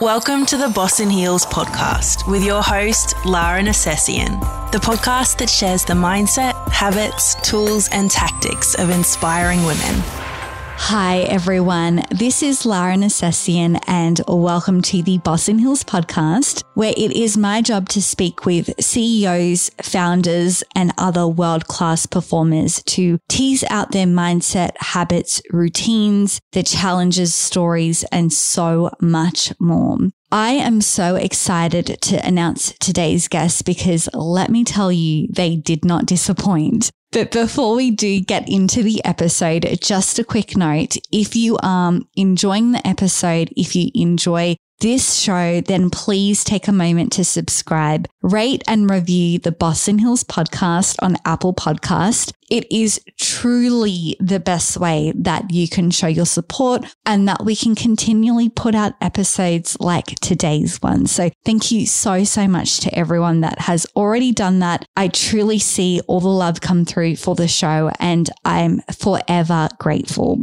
Welcome to the Boss in Heels podcast with your host, Lara Nassessian, the podcast that shares the mindset, habits, tools, and tactics of inspiring women. Hi, everyone. This is Lara Nassessian, and welcome to the Boss Hills podcast, where it is my job to speak with CEOs, founders, and other world class performers to tease out their mindset, habits, routines, their challenges, stories, and so much more. I am so excited to announce today's guest because let me tell you, they did not disappoint. But before we do get into the episode, just a quick note. If you are enjoying the episode, if you enjoy this show, then please take a moment to subscribe, rate and review the Boss Hills podcast on Apple Podcast. It is truly the best way that you can show your support and that we can continually put out episodes like today's one. So thank you so, so much to everyone that has already done that. I truly see all the love come through for the show and I'm forever grateful.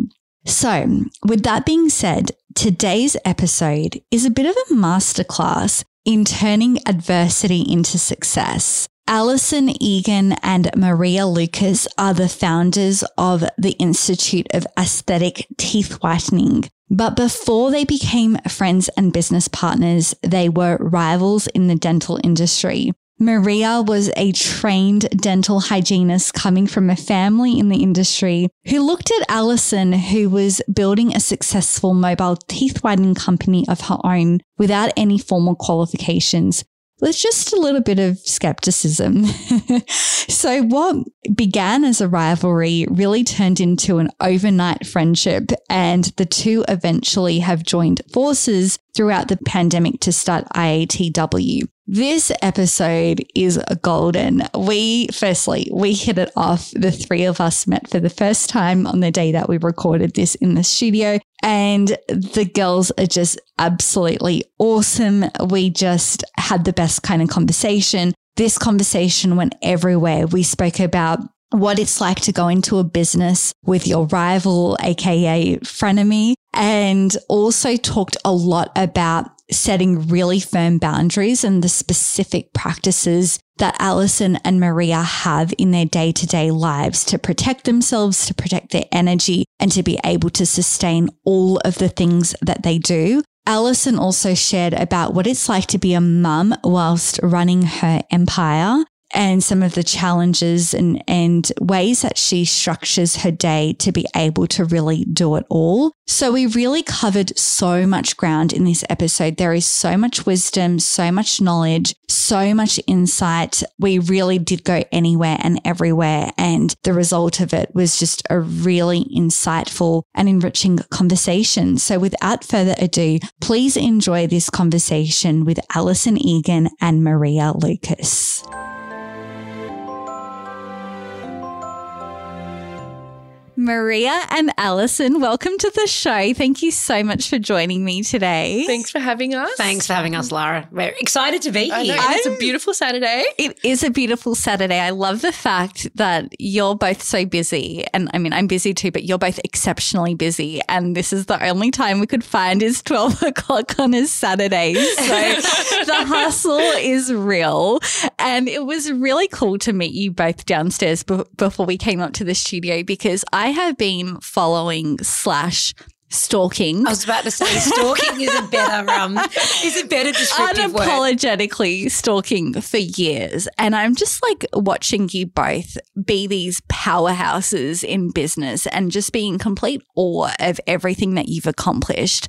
So, with that being said, today's episode is a bit of a masterclass in turning adversity into success. Alison Egan and Maria Lucas are the founders of the Institute of Aesthetic Teeth Whitening. But before they became friends and business partners, they were rivals in the dental industry. Maria was a trained dental hygienist coming from a family in the industry who looked at Alison, who was building a successful mobile teeth whitening company of her own without any formal qualifications, with just a little bit of skepticism. so, what began as a rivalry really turned into an overnight friendship, and the two eventually have joined forces throughout the pandemic to start IATW. This episode is golden. We, firstly, we hit it off. The three of us met for the first time on the day that we recorded this in the studio. And the girls are just absolutely awesome. We just had the best kind of conversation. This conversation went everywhere. We spoke about what it's like to go into a business with your rival, aka frenemy, and also talked a lot about setting really firm boundaries and the specific practices that Alison and Maria have in their day to day lives to protect themselves, to protect their energy, and to be able to sustain all of the things that they do. Alison also shared about what it's like to be a mum whilst running her empire and some of the challenges and, and ways that she structures her day to be able to really do it all. So we really covered so much ground in this episode. There is so much wisdom, so much knowledge, so much insight. We really did go anywhere and everywhere. And the result of it was just a really insightful and enriching conversation. So without further ado, please enjoy this conversation with Alison Egan and Maria Lucas. Maria and Alison, welcome to the show. Thank you so much for joining me today. Thanks for having us. Thanks for having us, Lara. We're excited to be here. Know, it's a beautiful Saturday. It is a beautiful Saturday. I love the fact that you're both so busy. And I mean, I'm busy too, but you're both exceptionally busy. And this is the only time we could find is 12 o'clock on a Saturday. So the hustle is real. And it was really cool to meet you both downstairs b- before we came up to the studio because I I have been following slash stalking. I was about to say stalking is a better um is a better descriptive Unapologetically word. stalking for years. And I'm just like watching you both be these powerhouses in business and just being complete awe of everything that you've accomplished.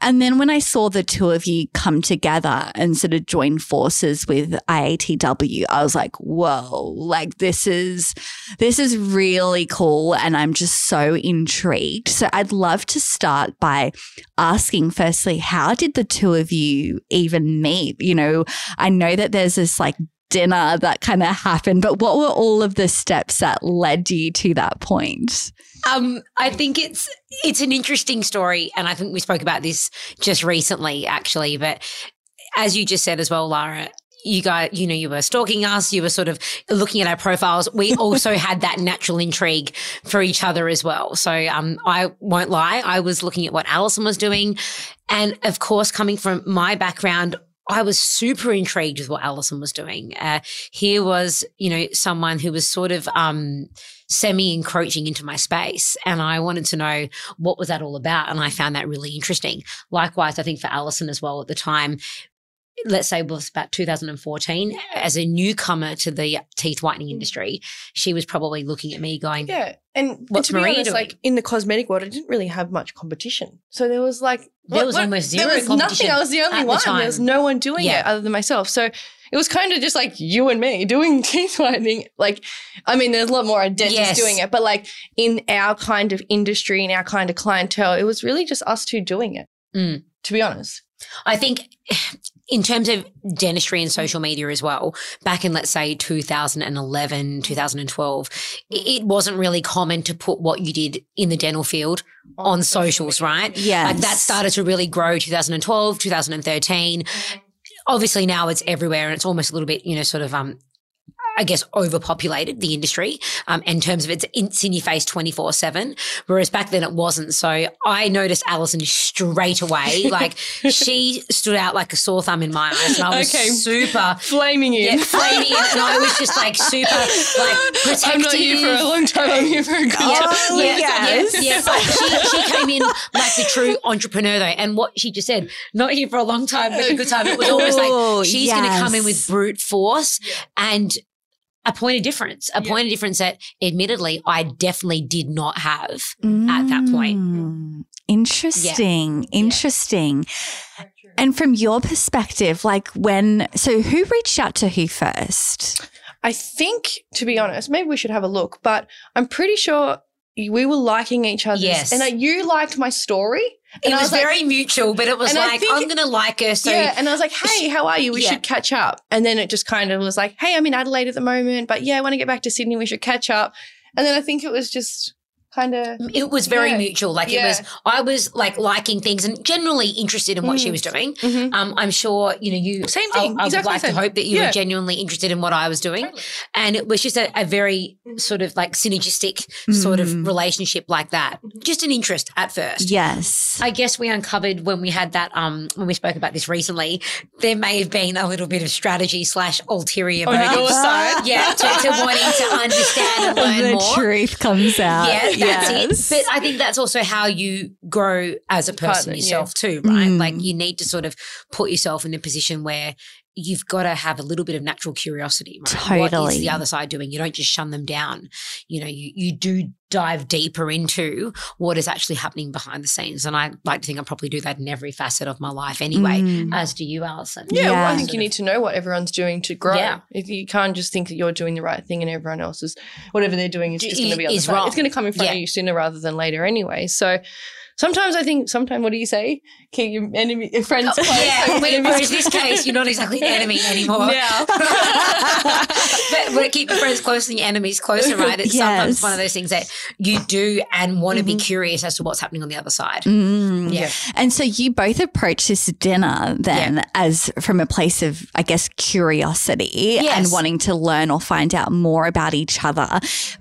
And then when I saw the two of you come together and sort of join forces with IATW, I was like, whoa, like this is this is really cool. And I'm just so intrigued. So I'd love to start by asking firstly, how did the two of you even meet? You know, I know that there's this like dinner that kind of happened, but what were all of the steps that led you to that point? Um, I think it's it's an interesting story, and I think we spoke about this just recently, actually. But as you just said as well, Lara, you guys, you know, you were stalking us, you were sort of looking at our profiles. We also had that natural intrigue for each other as well. So um, I won't lie, I was looking at what Alison was doing. And of course, coming from my background, I was super intrigued with what Alison was doing. Uh, here was, you know, someone who was sort of um, semi encroaching into my space, and I wanted to know what was that all about, and I found that really interesting. Likewise, I think for Alison as well at the time. Let's say it was about 2014. As a newcomer to the teeth whitening industry, she was probably looking at me going, Yeah. And What's and to be Maria honest, doing? like in the cosmetic world, I didn't really have much competition. So there was like There was almost zero There was competition nothing. I was the only at the one. There was no one doing Yeah. it other than myself. So it was kind of just like you and me doing teeth whitening. Like, I mean, there's a lot more dentists Yes. doing it, but like in our kind of industry, in our kind of clientele, it was really just us two doing it. Mm. To be honest. I think in terms of dentistry and social media as well, back in let's say 2011, 2012, it wasn't really common to put what you did in the dental field on socials, right? Yeah. Like that started to really grow 2012, 2013. Obviously now it's everywhere and it's almost a little bit, you know, sort of um I guess overpopulated the industry um, in terms of it's, it's in your face 24 7, whereas back then it wasn't. So I noticed Alison straight away. Like she stood out like a sore thumb in my eyes. And I was Okay. super Flaming in. yeah, flaming. And I was just like super like protective. I'm not here for a long time. I'm here for a good time. Oh, yeah, yes. yeah, yeah. But she, she came in like the true entrepreneur though, and what she just said, not here for a long time, but a good time. It was almost Oh, like she's going to come in with brute force and a point of difference, a point of difference that admittedly I definitely did not have at that point. Mm, Interesting. Interesting. And from your perspective, like when, so who reached out to who first? I think, to be honest, maybe we should have a look, but I'm pretty sure we were liking each other. Yes. And that you liked my story. It And I was, like, very mutual, but it was like, think- I'm going to like her. So yeah. And I was like, hey, how are you? We Yeah. should catch up. And then it just kind of was like, hey, I'm in Adelaide at the moment, but yeah, I want to get back to Sydney. We should catch up. And then I think it was just kind of. it was very Yeah. mutual. Like Yeah. it was, I was like liking things and generally interested in what she Mm. was doing. Mhm. Um, I'm sure, you know, you Same thing. I, would Exactly like the to hope that you Yeah. were genuinely interested in what I was doing. And it was just a, a very sort of like synergistic sort of Mm. relationship like that. Just an interest at first. Yes. I guess we uncovered when we had that, um, when we spoke about this recently, there may have been a little bit of strategy slash ulterior On your side. Yeah, to, to wanting to understand and learn the more. truth comes out. Yeah, that's yes. it. But I think that's also how you grow as a person Partner, yeah. yourself too, right? Mm. Like you need to sort of put yourself in a position where you've got to have a little bit of natural curiosity, right? What is the other side doing? You don't just shun them down. You know, you you do dive deeper into what is actually happening behind the scenes. And I like to think I probably do that in every facet of my life anyway, Mm. as do you, Alison. Yeah, well, I think you need to know what everyone's doing to grow. Yeah. If you can't just think that you're doing the right thing and everyone else is whatever they're doing is just going to be on the Is front. wrong. It's going to come in front Yeah. of you sooner rather than later anyway. So sometimes I think sometimes what do you say? Keep your enemy your friends close. Oh, Yeah, enemies whereas this case, you're not exactly enemy anymore. now. but, but keep your friends close and your enemies closer, right? It's sometimes one of those things that you do and want to be mm-hmm. curious as to what's happening on the other side. Mm. Mm. Yeah. And so you both approached this dinner then as from a place of, I guess, curiosity Yes. and wanting to learn or find out more about each other.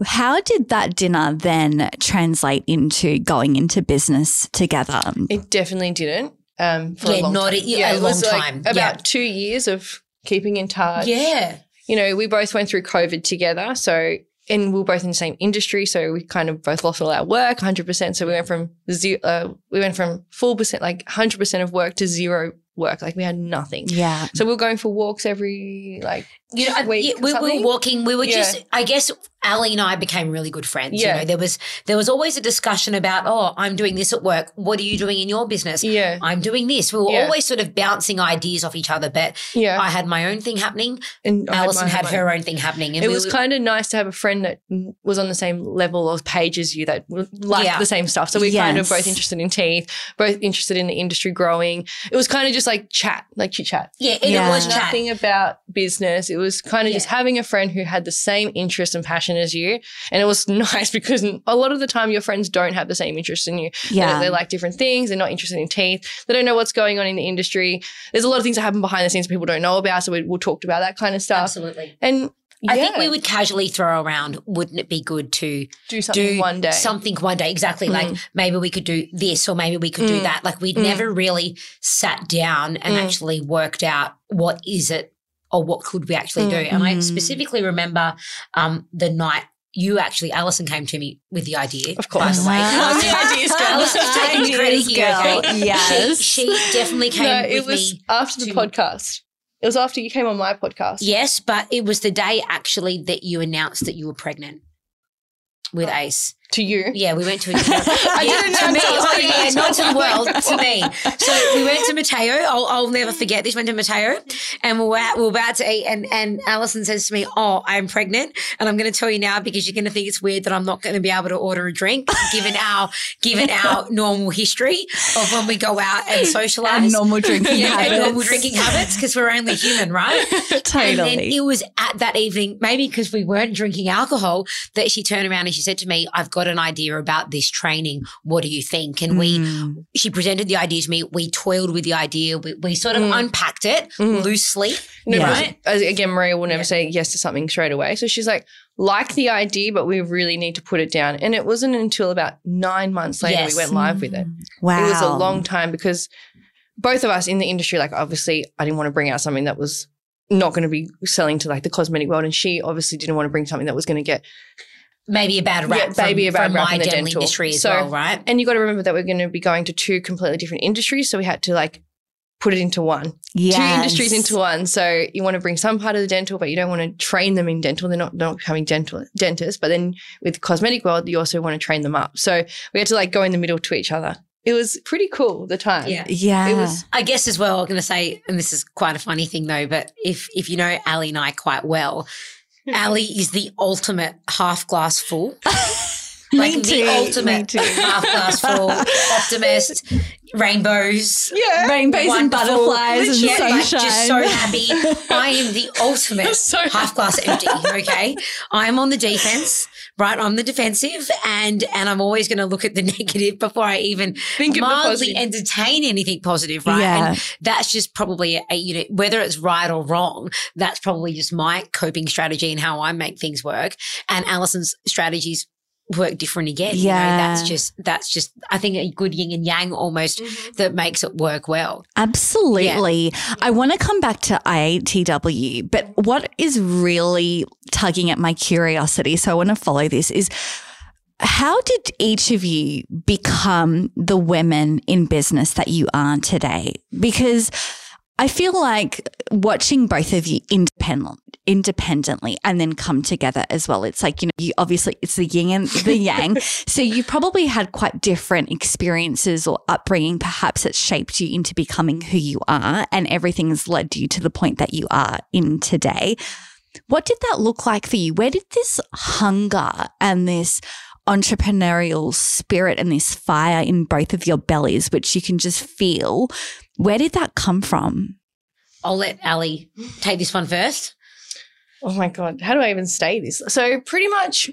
How did that dinner then translate into going into business together? It definitely didn't. Um, for Yeah, a long not time. a- yeah, a it was long like time. About Yeah. two years of keeping in touch. Yeah. you know, we both went through COVID together. So, and we were both in the same industry. So we kind of both lost all our work 100%. So we went from zero, uh, we went from full percent, like 100% of work to zero work. Like we had nothing. Yeah. So we were going for walks every, like, You know, I- week yeah, or we were walking. We were Yeah. just, I guess, Ali and I became really good friends. Yeah. You know, there was there was always a discussion about, oh, I'm doing this at work. What are you doing in your business? yeah, I'm doing this. We were Yeah. always sort of bouncing ideas off each other. But yeah. I had my own thing happening. and Alison my- had her own thing happening. It we was were- kind of nice to have a friend that was on the same level of page as you that liked Yeah. the same stuff. So we kind of both interested in teeth, both interested in the industry growing. It was kind of just like chat, like chit chat. yeah, it was chat. Nothing about business. It It was kind of just having a friend who had the same interest and passion as you. And it was nice because a lot of the time your friends don't have the same interest in you. Yeah. They, they like different things. They're not interested in teeth. They don't know what's going on in the industry. There's a lot of things that happen behind the scenes people don't know about. So we, we'll talk about that kind of stuff. Absolutely. And I think we would casually throw around, wouldn't it be good to do something do one day. something one day? Exactly. Like Mm. maybe we could do this or maybe we could do Mm. that. Like we'd Mm. never really sat down and Mm. actually worked out what is it or what could we actually do. And I Mm. specifically remember um, the night you actually, Alison came to me with the idea. Of course. By the way. Ah. I'm the ideas girl. Alison's taking the credit here. girl. okay? Yes. She, she definitely came no, with it was me. after the to- podcast. It was after you came on my podcast. Yes, but it was the day actually that you announced that you were pregnant with Ace. To you. Yeah, we went to a I didn't to me. Oh, yeah, not to the world, to me. So we went to Matteo. I'll, I'll never forget this. Went to Matteo, and we we're, at, we we're about to eat. And and Alison says to me, "Oh, I'm pregnant, and I'm going to tell you now because you're going to think it's weird that I'm not going to be able to order a drink, given our given our normal history of when we go out and socialize." And normal drinking yeah, habits. normal drinking habits because we're only human, right? And then totally. it was at that evening, maybe because we weren't drinking alcohol, that she turned around and she said to me, I've got an idea about this training. What do you think? And we, Mm. she presented the idea to me. We toiled with the idea. We, we sort of Mm. unpacked it Mm. loosely. No, Yeah. because, again, Maria will never Yeah. say yes to something straight away. So she's like, like the idea, but we really need to put it down. And it wasn't until about nine months later Yes. we went live with it. Wow. It was a long time because both of us in the industry, like obviously, I didn't want to bring out something that was not going to be selling to like the cosmetic world, and she obviously didn't want to bring something that was going to get. Maybe a bad rap Yeah, maybe from, a bad from rap my in the dental, dental. industry as So- well, right? And you got to remember that we're going to be going to two completely different industries, so we had to like put it into one. yes. two industries into one. So you want to bring some part of the dental, but you don't want to train them in dental. They're not not becoming dental dentists. But then with cosmetic world, you also want to train them up. So we had to like go in the middle to each other. It was pretty cool the time. Yeah. Yeah. It was I guess as well, I'm going to say, and this is quite a funny thing though, but if if you know Ali and I quite well, Ali is the ultimate half glass full. like Me the too, ultimate half glass full, optimist, rainbows. yeah. Rainbows and butterflies and yeah, like, sunshine. just so happy. I am the ultimate So half glass empty. Okay, I'm on the defense, right? I'm the defensive, and and I'm always going to look at the negative before I even Think mildly entertain anything positive, right? Yeah. And that's just probably a, you know whether it's right or wrong. That's probably just my coping strategy and how I make things work. And Alison's strategies work different again. You know, Yeah. that's just that's just I think a good yin and yang almost Mm-hmm. that makes it work well. Absolutely. I want to come back to IATW, but what is really tugging at my curiosity, so I want to follow this, is how did each of you become the women in business that you are today? Because I feel like watching both of you independent, independently and then come together as well. It's like, you know, you obviously it's the yin and the yang. so you probably had quite different experiences or upbringing, perhaps that shaped you into becoming who you are and everything's led you to the point that you are in today. What did that look like for you? Where did this hunger and this entrepreneurial spirit and this fire in both of your bellies, which you can just feel, where did that come from? I'll let Ali take this one first. Oh my God. How do I even say this? So, pretty much,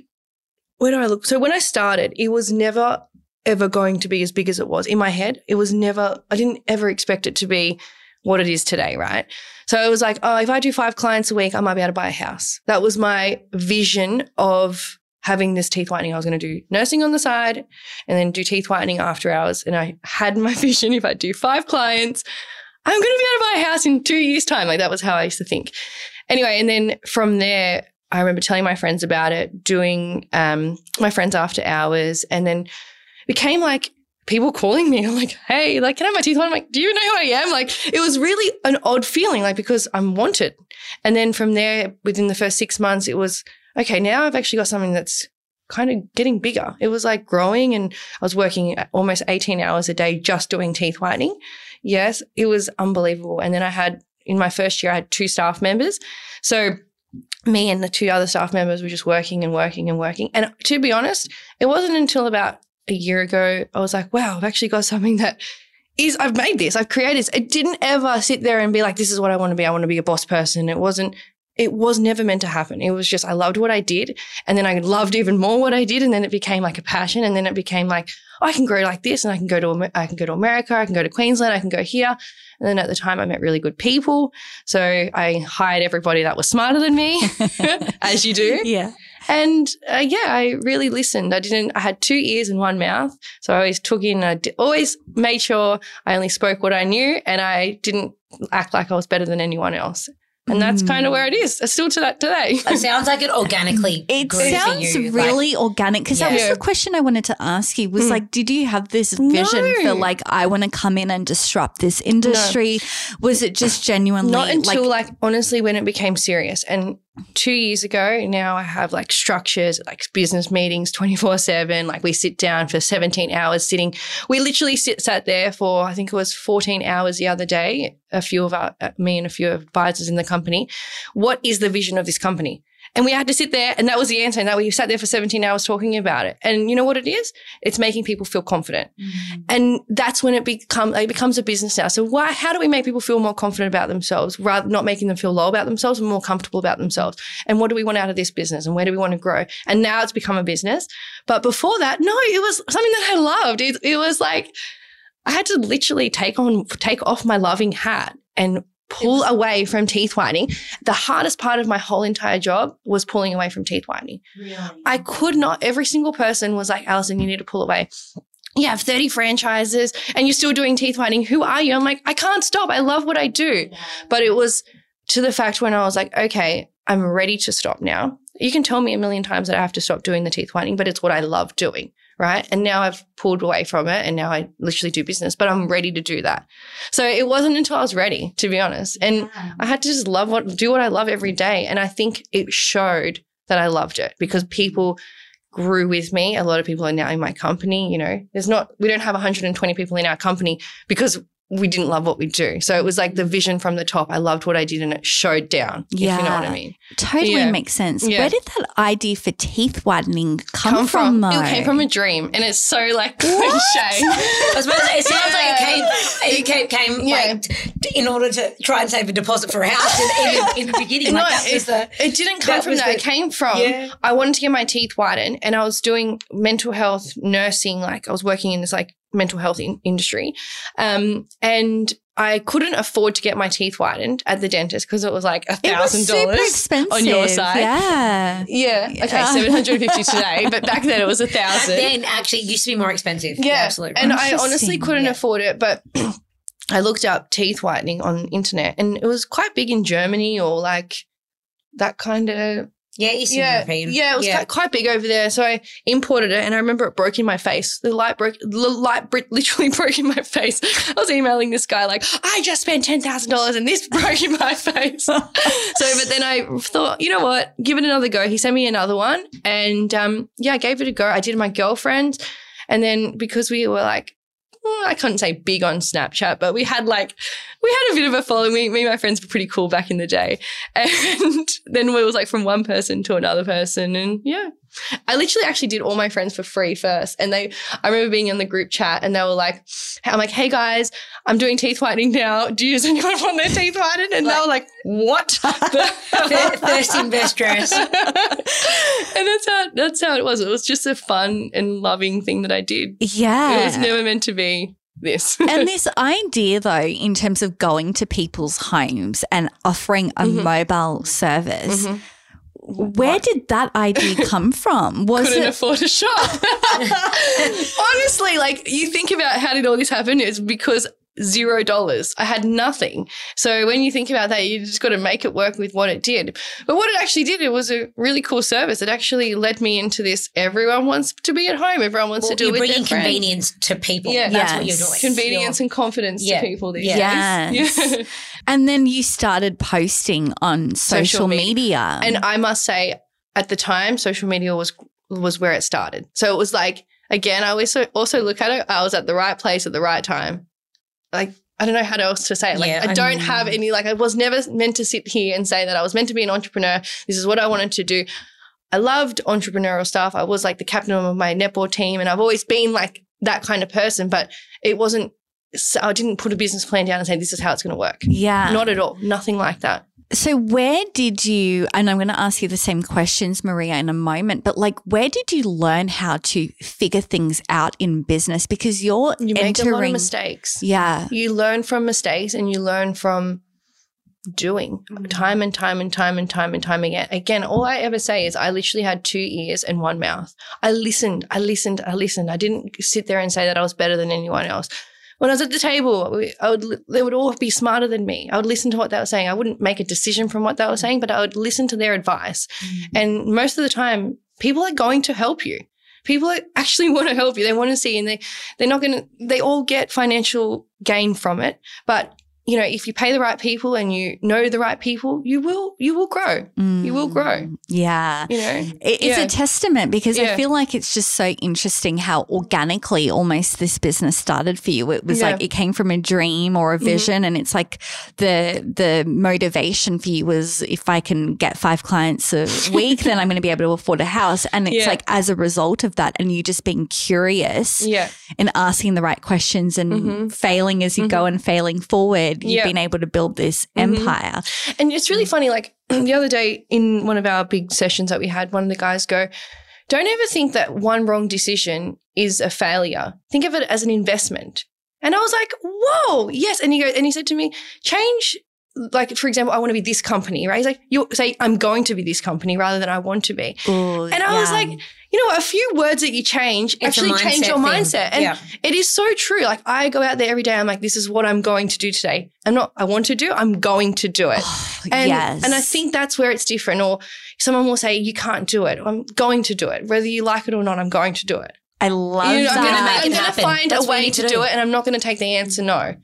where do I look? So, when I started, it was never ever going to be as big as it was in my head. It was never, I didn't ever expect it to be what it is today, right? So, it was like, oh, if I do five clients a week, I might be able to buy a house. That was my vision of having this teeth whitening. I was going to do nursing on the side and then do teeth whitening after hours. And I had my vision if I do five clients, I'm going to be to buy a house in two years' time. Like that was how I used to think. Anyway, and then from there, I remember telling my friends about it, doing um, my friends after hours, and then became like people calling me. I'm like, hey, like, can I have my teeth whitened? I'm like, do you know who I am? Like, it was really an odd feeling, like because I'm wanted. And then from there, within the first six months, it was okay. Now I've actually got something that's kind of getting bigger. It was like growing, and I was working almost 18 hours a day just doing teeth whitening. Yes, it was unbelievable. And then I had in my first year, I had two staff members. So me and the two other staff members were just working and working and working. And to be honest, it wasn't until about a year ago I was like, wow, I've actually got something that is I've made this, I've created this. It didn't ever sit there and be like, this is what I want to be. I want to be a boss person. It wasn't it was never meant to happen. It was just I loved what I did, and then I loved even more what I did, and then it became like a passion, and then it became like oh, I can grow like this, and I can go to I can go to America, I can go to Queensland, I can go here, and then at the time I met really good people, so I hired everybody that was smarter than me, as you do, Yeah. and uh, yeah, I really listened. I didn't. I had two ears and one mouth, so I always took in. I always made sure I only spoke what I knew, and I didn't act like I was better than anyone else. And that's kind of where it is. It's still to that today. It sounds like it organically. It grew for sounds you, like- really organic because that was Yeah. the question I wanted to ask you was Mm. like, did you have this vision No. for like, I want to come in and disrupt this industry? Was it just genuinely Not until like, like, honestly when it became serious. And two years ago, now I have like structures, like business meetings 24 7. Like we sit down for 17 hours sitting. We literally sit, sat there for, I think it was 14 hours the other day. A few of our, uh, me and a few advisors in the company. What is the vision of this company? And we had to sit there, and that was the answer. And that we sat there for 17 hours talking about it. And you know what it is? It's making people feel confident. Mm-hmm. And that's when it becomes it becomes a business now. So why how do we make people feel more confident about themselves rather not making them feel low about themselves and more comfortable about themselves? And what do we want out of this business and where do we want to grow? And now it's become a business. But before that, no, it was something that I loved. It, it was like I had to literally take on take off my loving hat and pull away from teeth whitening. The hardest part of my whole entire job was pulling away from teeth whitening. I could not, every single person was like, Alison, you need to pull away. You have 30 franchises and you're still doing teeth whitening. Who are you? I'm like, I can't stop. I love what I do. But it was to the fact when I was like, okay, I'm ready to stop now. You can tell me a million times that I have to stop doing the teeth whitening, but it's what I love doing. Right. And now I've pulled away from it and now I literally do business, but I'm ready to do that. So it wasn't until I was ready, to be honest. And I had to just love what, do what I love every day. And I think it showed that I loved it because people grew with me. A lot of people are now in my company. You know, there's not, we don't have 120 people in our company because we didn't love what we do. So it was like the vision from the top. I loved what I did and it showed down, if you know what I mean. totally Yeah. makes sense. Yeah. Where did that idea for teeth whitening come, from, though? It came from a dream and it's so like cliche. I was about to say, it sounds like it came, it came, came Yeah. like in order to try and save a deposit for a house in, in, in the beginning. No, like that it, was the, it didn't come that from that. the- it came from Yeah. I wanted to get my teeth whitened, and I was doing mental health nursing. Like I was working in this like mental health in- industry, um, and I couldn't afford to get my teeth whitened at the dentist because it was like a thousand dollars on your side. Yeah. Yeah. Okay, Yeah. seven hundred fifty today, but back then it was a thousand. then actually it used to be more expensive. Yeah, absolutely. And I honestly couldn't Yeah. afford it, but I looked up teeth whitening on internet, and it was quite big in Germany or like that kind of yeah, Eastern yeah, European. yeah, it was Quite, quite big over there. So I imported it, and I remember it broke in my face. The light broke, the light literally broke in my face. I was emailing this guy like, I just spent ten thousand dollars, and this broke in my face. so, but then I thought, you know what, give it another go. He sent me another one, and um, yeah, I gave it a go. I did my girlfriend, and then because we were like. I couldn't say big on Snapchat, but we had like we had a bit of a following. Me, me and my friends were pretty cool back in the day, and then we was like from one person to another person, and yeah, I literally actually did all my friends for free first, and they. I remember being in the group chat, and they were like, "I'm like, hey guys, I'm doing teeth whitening now. Do you anyone want their teeth whitened?" And they were like, "What?" Thir- First investors. and that's how that's how it was. It was just a fun and loving thing that I did. Yeah. It was never meant to be this. and this idea, though, in terms of going to people's homes and offering a Mhm. mobile service, Mhm. Where did that idea come from? Was couldn't it? afford a shop. Honestly, like you think about how did all this happen? It's because zero dollars. I had nothing. So when you think about that, you just got to make it work with what it did. But what it actually did, it was a really cool service. It actually led me into this. Everyone wants to be at home. Everyone wants Well, to do it you're with bringing their friends. convenience to people. Yeah. That's what you're doing. Convenience and confidence Yeah. to people these Yeah. days. Yes. Yeah. And then you started posting on social, Social me- media. And I must say, at the time, social media was was where it started. So it was like again, I also also look at it. I was at the right place at the right time. Like I don't know how else to say it. Like Yeah, I I don't know. have any. Like I was never meant to sit here and say that I was meant to be an entrepreneur. This is what I wanted to do. I loved entrepreneurial stuff. I was like the captain of my netball team, and I've always been like that kind of person. But it wasn't. I didn't put a business plan down and say this is how it's going to work. yeah. Not at all. Nothing like that. So, where did you, and I'm going to ask you the same questions, Maria, in a moment, but like, where did you learn how to figure things out in business? Because you're You make entering, a lot of mistakes. Yeah. You learn from mistakes and you learn from doing time and time and time and time and time again. Again, all I ever say is I literally had two ears and one mouth. I listened, I listened, I listened. I didn't sit there and say that I was better than anyone else. When I was at the table, I would they would all be smarter than me. I would listen to what they were saying. I wouldn't make a decision from what they were mm. saying, but I would listen to their advice. Mm. And most of the time, people are going to help you. People actually want to help you. They want to see, and they they're not going to. They all get financial gain from it, but you know, if you pay the right people and you know the right people, you will you will grow. You will grow. Mm, Yeah. You know, It- It's Yeah. a testament because I feel like it's just so interesting how organically almost this business started for you. It was Yeah. like it came from a dream or a Mhm. vision, and it's like the the motivation for you was if I can get five clients a week, then I'm going to be able to afford a house. And it's Yeah. like as a result of that, and you just being curious yeah, and asking the right questions and Mhm. failing as you go and failing forward, you've Yeah. been able to build this Mhm. empire. and it's really funny. Like the other day in one of our big sessions that we had, one of the guys go, "Don't ever think that one wrong decision is a failure. Think of it as an investment." And I was like, "Whoa, yes!" And he goes, and he said to me, "Change." Like for example, I want to be this company, right? He's like, you say I'm going to be this company rather than I want to be. Ooh, And I was like, you know, what? a few words that you change It's actually change your mindset thing. mindset. And Yeah. it is so true. Like I go out there every day. I'm like, this is what I'm going to do today. I'm not, I want to do, I'm going to do it. Oh, and, yes. and I think that's where it's different. Or someone will say, you can't do it. I'm going to do it. Whether you like it or not, I'm going to do it. I love You know, that. I'm going make to it happen. find That's a way to to do do. it. And I'm not going to take the answer no.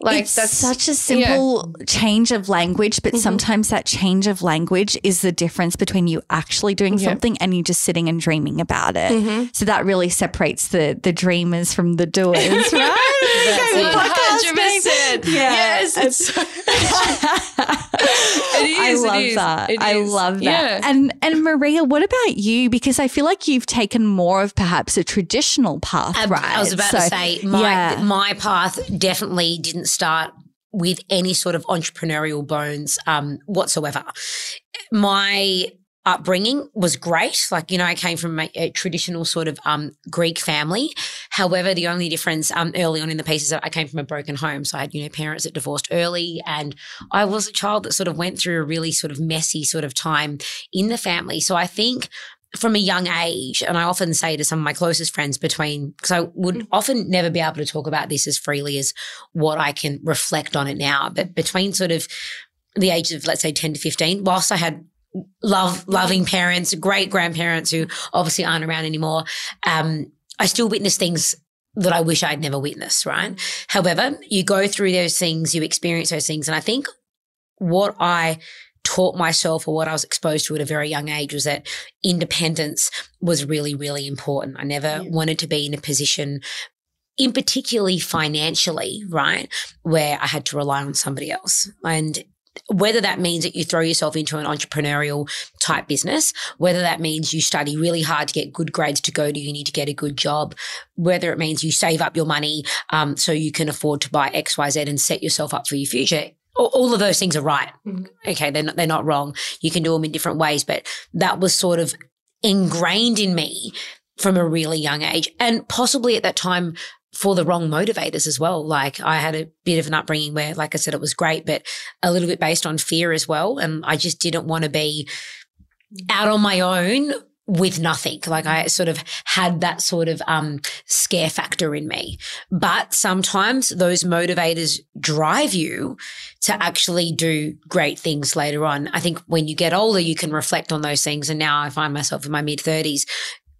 Like it's that's such a simple change of language, but Mhm. sometimes that change of language is the difference between you actually doing Yeah. something and you just sitting and dreaming about it. Mhm. So that really separates the the dreamers from the doers, right? That's Okay, it. 100%. name. Yes, it's so- I love that. it I is. love that. Yeah. And and Maria, what about you? Because I feel like you've taken more of perhaps a traditional path, Um, right? I was about to say my yeah. my path definitely didn't start with any sort of entrepreneurial bones um, whatsoever. My upbringing was great. Like, you know, I came from a, a traditional sort of um, Greek family. However, the only difference um, early on in the piece is that I came from a broken home. So I had, you know, parents that divorced early. And I was a child that sort of went through a really sort of messy sort of time in the family. So I think from a young age, and I often say to some of my closest friends between, because I would often never be able to talk about this as freely as what I can reflect on it now, but between sort of the age of, let's say, 10 to 15, whilst I had love, loving parents, great grandparents who obviously aren't around anymore, um, I still witness things that I wish I'd never witnessed, right? However, you go through those things, you experience those things. And I think what I taught myself or what I was exposed to at a very young age was that independence was really, really important. I never wanted to be in a position, in particularly financially, right, where I had to rely on somebody else. And whether that means that you throw yourself into an entrepreneurial type business, whether that means you study really hard to get good grades to go to uni to get a good job, whether it means you save up your money um, so you can afford to buy X, Y, Z and set yourself up for your future. All- of those things are right. Mm-hmm. Okay, they're not, they're not wrong. You can do them in different ways, but that was sort of ingrained in me from a really young age, and possibly at that time for the wrong motivators as well. Like I had a bit of an upbringing where, like I said, it was great, but a little bit based on fear as well. And I just didn't want to be mm-hmm. out on my own with nothing. Like I sort of had that sort of um, scare factor in me. But sometimes those motivators drive you to actually do great things later on. I think when you get older, you can reflect on those things. And now I find myself in my mid 30s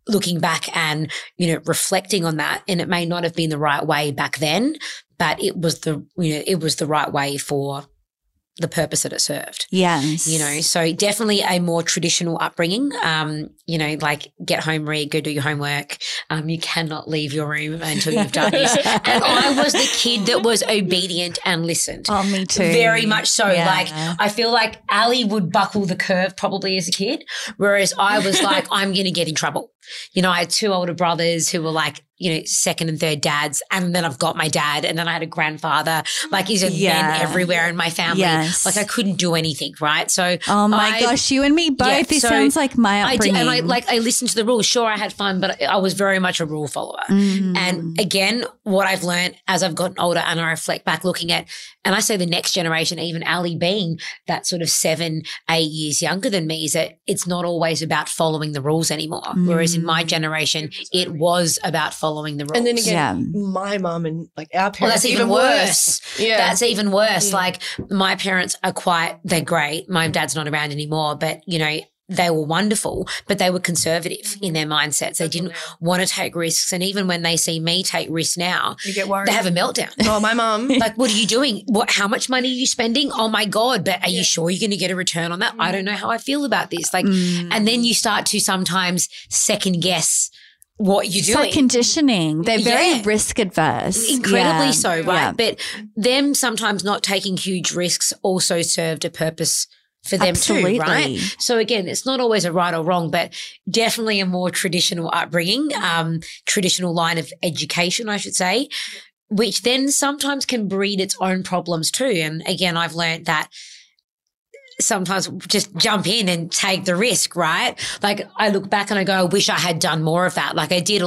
looking back and, you know, reflecting on that. And it may not have been the right way back then, but it was the, you know, it was the right way for the purpose that it served Yes. you know so definitely a more traditional upbringing um you know like get home read go do your homework um you cannot leave your room until you've done this and i was the kid that was obedient and listened Oh, me too. very much so. Yeah. Like I feel like Ali would buckle the curve probably as a kid, whereas I was like, I'm going to get in trouble. You know, I had two older brothers who were like, you know, second and third dads. And then I've got my dad. And then I had a grandfather. Like he's a Yeah. men everywhere in my family. Yes. Like I couldn't do anything, right? So Oh my I- gosh, you and me both. Yeah, this so sounds like my I did, upbringing. and I like I listened to the rules. Sure, I had fun, but I was very much a rule follower. Mm. And again, what I've learned as I've gotten older and I reflect back looking at, and I say the next generation, even Ali being that sort of seven, eight years younger than me, is that it's not always about following the rules anymore. Whereas in my generation, it was about following the rules. And then again, Yeah. my mum and like our parents, well, that's even worse. Yeah, That's even worse. Mm. Like my parents are quite, they're great. My dad's not around anymore, but you know, they were wonderful, but they were conservative in their mindsets. They didn't want to take risks. And even when they see me take risks now, you get worried. they have a meltdown. oh, my mom. Like, what are you doing? What? How much money are you spending? Oh my god! But are you sure you're going to get a return on that? I don't know how I feel about this. Like, Mm. and then you start to sometimes second guess what you're It's doing. like conditioning. They're very Yeah. risk adverse. Incredibly Yeah. so, right? Yeah. But them sometimes not taking huge risks also served a purpose for them Absolutely. too, right? So again, it's not always a right or wrong, but definitely a more traditional upbringing, um, traditional line of education, I should say, which then sometimes can breed its own problems too. And again, I've learned that sometimes just jump in and take the risk, right? Like I look back and I go, I wish I had done more of that. Like I did,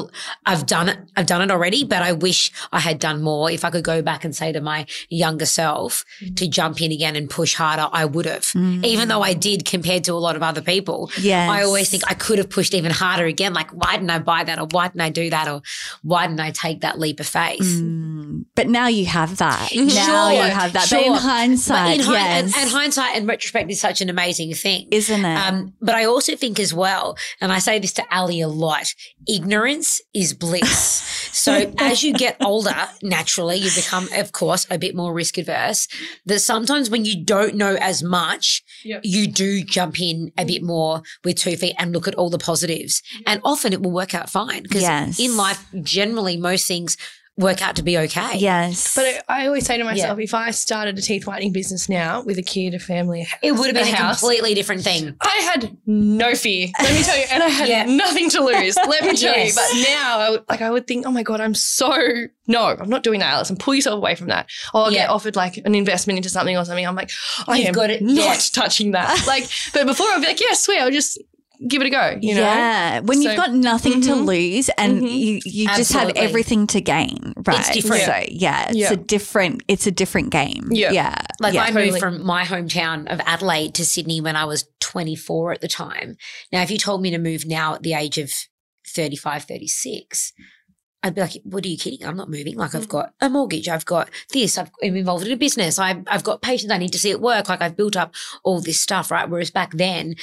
I've done it, I've done it already, but I wish I had done more. If I could go back and say to my younger self to jump in again and push harder, I would have. Even though I did compared to a lot of other people. Yes. I always think I could have pushed even harder again. Like, why didn't I buy that? Or why didn't I do that? Or why didn't I take that leap of faith? Mm. But now you have that. Now Sure, you have that. But in hindsight, But in yes. and, and hindsight and retrospect is such an amazing thing. Isn't it? Um, but I also think as well, and I say this to Ali a lot, ignorance is bliss. so as you get older, naturally you become, of course, a bit more risk averse. That sometimes when you don't know as much, Yep. you do jump in a bit more with two feet and look at all the positives. And often it will work out fine because Yes. in life, generally most things work out to be okay. yes. But I I always say to myself, if I started a teeth whitening business now with a kid, a family, It would have been a a house, completely different thing. I had no fear. Let me tell you, and I had Yeah. nothing to lose. Let me tell Yes. you. But now, I would, like, I would think, oh my god, I'm so no, I'm not doing that, Alice. And pull yourself away from that. Or I'll Yeah. get offered like an investment into something or something. I'm like, I You've am got it. not Yeah. touching that. like, but before I'd be like, yeah, sweet, I'll just give it a go. You know. yeah, when you've got nothing to Mhm. lose and Mhm. you, you just have everything to gain, right? It's different. So yeah, it's Yeah. a different it's a different game. Yeah. yeah. Like yeah. I moved from my hometown of Adelaide to Sydney when I was 24 at the time. Now, if you told me to move now at the age of 35, 36, I'd be like, what are you kidding? I'm not moving. Like I've got a mortgage. I've got this. I've, I'm involved in a business. I've, I've got patients I need to see at work. Like I've built up all this stuff, right? Whereas back then,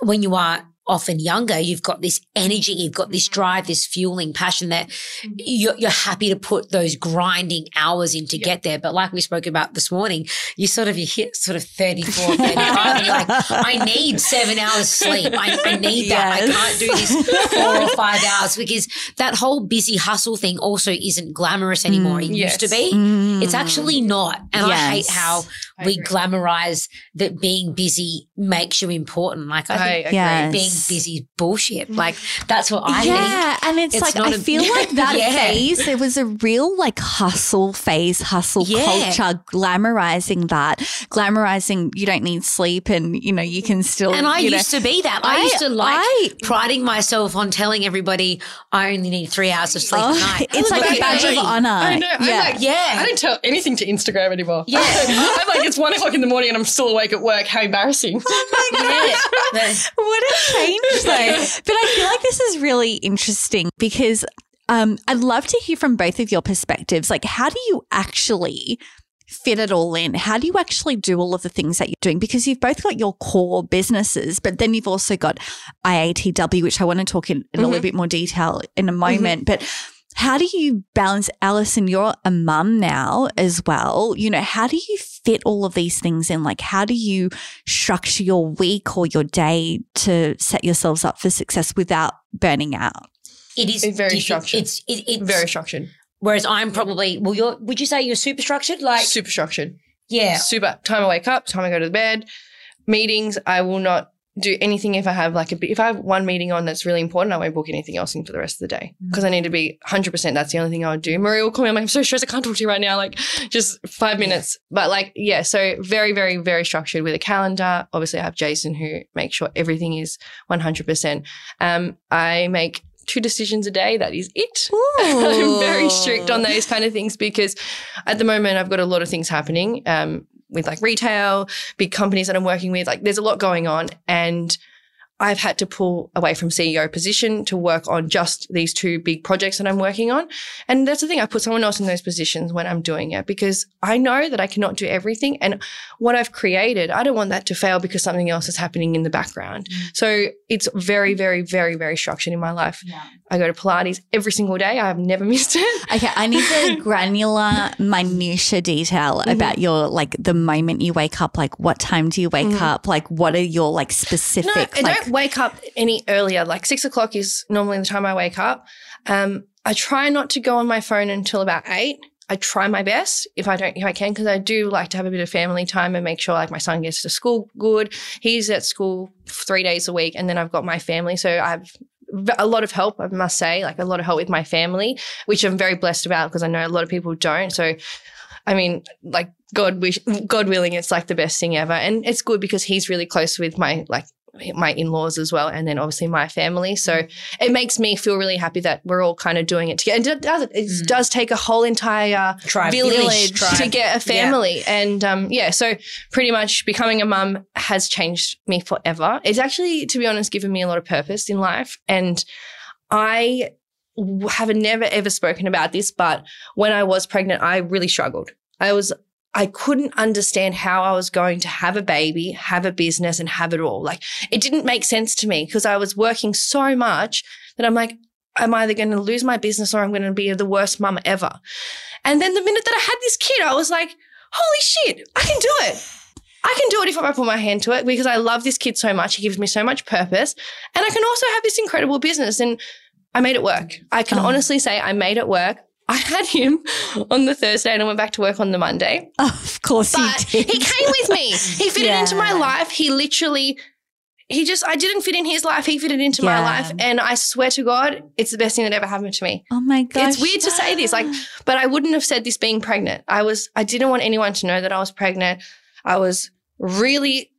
when you are often younger, you've got this energy, you've got this mm-hmm. drive, this fueling passion that mm-hmm. you're, you're happy to put those grinding hours in to get there. But like we spoke about this morning, you sort of, you hit sort of 34, 35 and you're like, I need seven hours sleep. I, I need that. I can't do this four or five hours because that whole busy hustle thing also isn't glamorous anymore. Mm, it yes. used to be. Mm. It's actually mm. not. And I hate how I we agree. glamorize that being busy makes you important. Like I think agree. Yes. Being busy is bullshit. Like that's what I yeah, and it's, It's like not I a- feel like that Yeah. phase. There was a real like hustle phase, hustle Yeah. culture, glamorizing that, glamorizing you don't need sleep, and you know you can still. And I you know, used to be that. I, used to like I- priding myself on telling everybody I only need three hours of sleep Oh, at night. it's like a Like, badge of honor. I know. I'm Yeah. like, Yeah. I don't tell anything to Instagram anymore. Yeah. I'm like, it's one o'clock in the morning and I'm still awake at work. How embarrassing. Oh yeah. The- what a though. but I feel like this is really interesting because um, I'd love to hear from both of your perspectives. Like, how do you actually fit it all in? How do you actually do all of the things that you're doing? Because you've both got your core businesses, but then you've also got IATW, which I want to talk in, in a little bit more detail in a moment. But how do you balance Alison? You're a mum now as well. You know, how do you fit all of these things in? Like, how do you structure your week or your day to set yourselves up for success without burning out? it is It's very diffi- structured. It's it, it's Very structured. Whereas I'm probably well. You're. Would you say you're super structured? Like Super structured. yeah. Super. Time I wake up, time I go to the bed. Meetings, I will not do anything if I have like a if I have one meeting on that's really important, I won't book anything else in for the rest of the day because I need to be 100%. That's the only thing I would do. Maria will call me. I'm like, I'm so stressed. I can't talk to you right now. Like just five minutes. But like, yeah. So very, very, very structured with a calendar. Obviously I have Jason who makes sure everything is 100%. Um, I make two decisions a day. That is it. I'm very strict on those kind of things because at the moment I've got a lot of things happening. Um, with like retail, big companies that I'm working with. Like there's a lot going on. And I've had to pull away from CEO position to work on just these two big projects that I'm working on. And that's the thing. I put someone else in those positions when I'm doing it because I know that I cannot do everything. And what I've created, I don't want that to fail because something else is happening in the background. Mm. So it's very, very, very, very structured in my life. Yeah. I go to Pilates every single day. I have never missed it. Okay. I need the granular, minutia detail mm-hmm. about your, like the moment you wake up, like what time do you wake mm-hmm. up? Like what are your like specific, no, like, wake up any earlier. Like six o'clock is normally the time I wake up. Um, I try not to go on my phone until about eight. I try my best if I don't, if I can, because I do like to have a bit of family time and make sure like my son gets to school good. He's at school three days a week, and then I've got my family. So I have a lot of help, I must say, like a lot of help with my family, which I'm very blessed about because I know a lot of people don't. So, I mean, like God wish, God willing, it's like the best thing ever, and it's good because he's really close with my like my in-laws as well and then obviously my family. So it makes me feel really happy that we're all kind of doing it together and it does, it mm. does take a whole entire Tribe, village, village to get a family. Yeah. and um, yeah so pretty much becoming a mum has changed me forever. It's actually to be honest given me a lot of purpose in life. And i have never ever spoken about this but when i was pregnant i really struggled. I was I couldn't understand how I was going to have a baby, have a business, and have it all. Like it didn't make sense to me because I was working so much that I'm like, I'm either going to lose my business or I'm going to be the worst mum ever. And then the minute that I had this kid, I was like, holy shit, I can do it. I can do it if I put my hand to it because I love this kid so much. He gives me so much purpose. And I can also have this incredible business. And I made it work. I can oh. honestly say I made it work. I had him on the Thursday and I went back to work on the Monday. of course but he did. He came with me. He fitted yeah. into my life. He literally he just I didn't fit in his life. He fitted into yeah. my life. And I swear to God, it's the best thing that ever happened to me. Oh my god. It's weird to say this. Like, but I wouldn't have said this being pregnant. I was I didn't want anyone to know that I was pregnant. I was really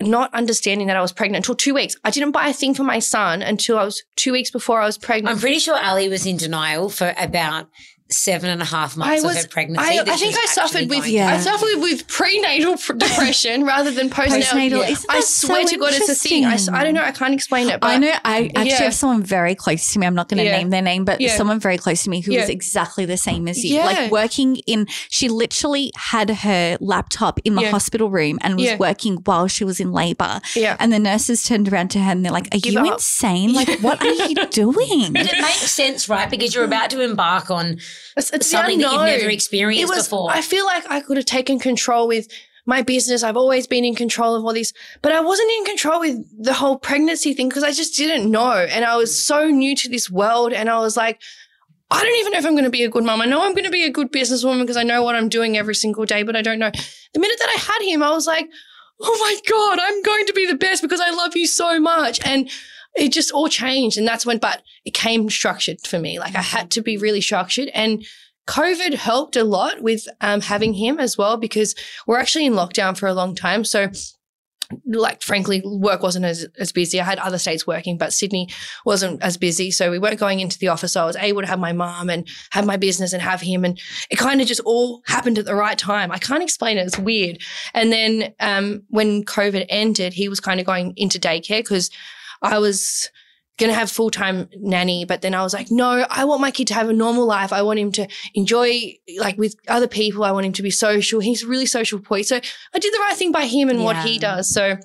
not understanding that I was pregnant until two weeks. I didn't buy a thing for my son until I was two weeks before I was pregnant. I'm pretty sure Ali was in denial for about seven and a half months was, of her pregnancy. I, I think I suffered with yeah. I suffered with prenatal depression rather than postnatal. postnatal. I swear so to God, it's a thing. I, I don't know. I can't explain it. I know. I actually yeah. have someone very close to me. I'm not going to yeah. name their name, but someone very close to me who was exactly the same as you. Like working in. She literally had her laptop in the hospital room and was working while she was in labor. Yeah. And the nurses turned around to her and they're like, "Are Give you up. insane? Like, what are you doing?" But it makes sense, right? Because you're about to embark on it's, it's something that you've never experienced was, before. I feel like I could have taken control with my business. I've always been in control of all these, but I wasn't in control with the whole pregnancy thing because I just didn't know. And I was so new to this world. And I was like, I don't even know if I'm going to be a good mom. I know I'm going to be a good businesswoman because I know what I'm doing every single day, but I don't know. The minute that I had him, I was like, oh my God, I'm going to be the best because I love you so much. And it just all changed. And that's when, but it came structured for me. Like I had to be really structured. And COVID helped a lot with um, having him as well because we're actually in lockdown for a long time. So like frankly work wasn't as, as busy i had other states working but sydney wasn't as busy so we weren't going into the office so i was able to have my mom and have my business and have him and it kind of just all happened at the right time i can't explain it it's weird and then um, when covid ended he was kind of going into daycare because I was going to have full time nanny, but then I was like, no, I want my kid to have a normal life. I want him to enjoy like with other people. I want him to be social. He's really social boy. So I did the right thing by him and yeah. what he does. So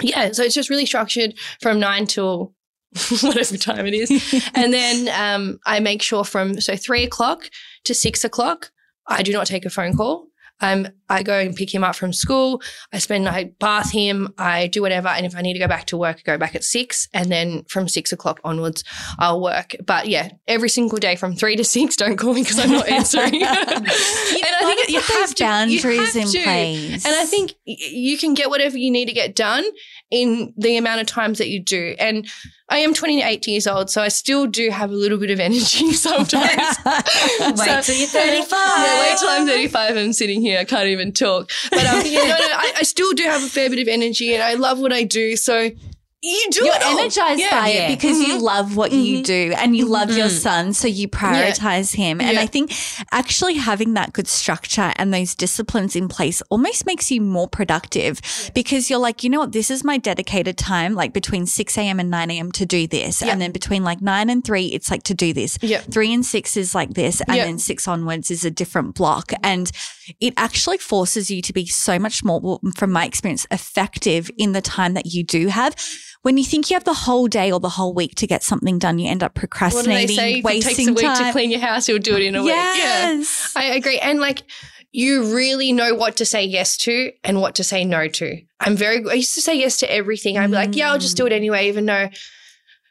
yeah, so it's just really structured from nine till whatever time it is. and then um, I make sure from so three o'clock to six o'clock, I do not take a phone call. I'm I go and pick him up from school. I spend, I bath him, I do whatever. And if I need to go back to work, I go back at six. And then from six o'clock onwards, I'll work. But yeah, every single day from three to six, don't call me because I'm not answering. and I think you have to, boundaries you have in to. place. And I think you can get whatever you need to get done in the amount of times that you do. And I am 28 years old, so I still do have a little bit of energy sometimes. Wait till you're 35. Yeah, wait till I'm 35 and sitting here. I can't even talk. But um, no, no, I, I still do have a fair bit of energy and I love what I do. So you do You're it energized Yeah. by Yeah. it because you love what you do and you love your son, so you prioritize him. And Yeah. I think actually having that good structure and those disciplines in place almost makes you more productive because you're like, you know what, this is my dedicated time, like between 6 a.m. and 9 a.m. to do this. Yeah. And then between like 9 and 3, it's like to do this. Yeah. Three and six is like this. And Yeah. then six onwards is a different block. And it actually forces you to be so much more, from my experience, effective in the time that you do have. When you think you have the whole day or the whole week to get something done, you end up What do they procrastinating, say? If it wasting takes a week time. to clean your house, you'll do it in a week. Yeah. yes. I agree. And like, you really know what to say yes to and what to say no to. I'm very, I used to say yes to everything. I'd be like, yeah, I'll just do it mm. anyway, even though,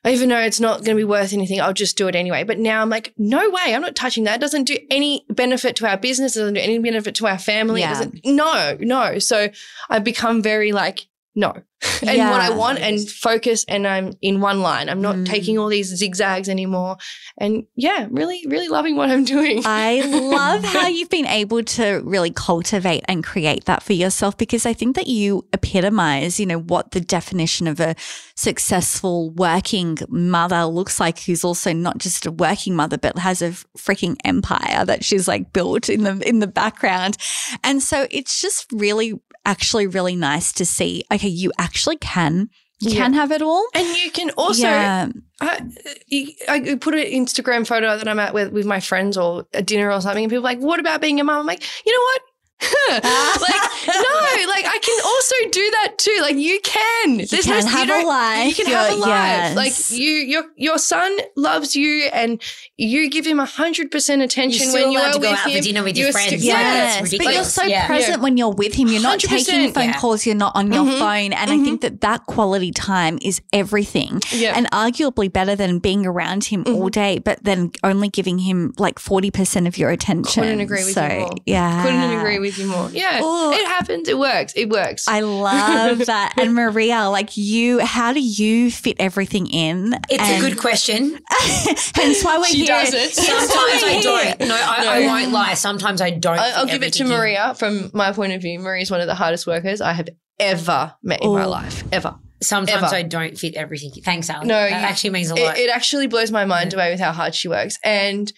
even though it's not going to be worth anything, I'll just do it anyway. But now I'm like, no way, I'm not touching that. It doesn't do any benefit to our business. It doesn't do any benefit to our family. Yeah. no, no. So I've become very like, no. and what I want and focus and I'm in one line. I'm not Mm. taking all these zigzags anymore. And yeah, really, really loving what I'm doing. I love how you've been able to really cultivate and create that for yourself because I think that you epitomize, you know, what the definition of a successful working mother looks like, who's also not just a working mother, but has a freaking empire that she's like built in the in the background. And so it's just really actually really nice to see, okay, you actually can. You Yeah. can have it all. And you can also, yeah. I, I put an Instagram photo that I'm at with, with my friends or a dinner or something, and people are like, what about being a mum? I'm like, you know what? like, no, like I can also do that too. Like you can. You can have a don't- life. You can have a You're- life. yes. Like you, your your son loves you, and you give him hundred percent attention You're still when you allowed are to go with out for him. dinner with your You're friends. still- Like, Yes, that's but you're so Yeah. present Yeah. when you're with him. You're not 100%, taking phone yeah. calls. You're not on your Mhm, phone. And I think that that quality time is everything Yeah. and arguably better than being around him all day, but then only giving him like 40% of your attention. Couldn't agree with so, you more. Yeah. Couldn't agree with you more. Yeah, Ooh. it happens. It works. It works. I love that. And Maria, like you, how do you fit everything in? It's And a good question. Hence why we're She here. does it. Sometimes I don't. No, I, I No. won't lie. Sometimes I don't. I, I'll give it to everything in. Maria from my point of view. Maria's one of the hardest workers I have ever met in my life. Ever. Sometimes Ever. I don't fit everything. Thanks, Ali. No, that you- actually means a lot. it actually blows my mind away with how hard she works. And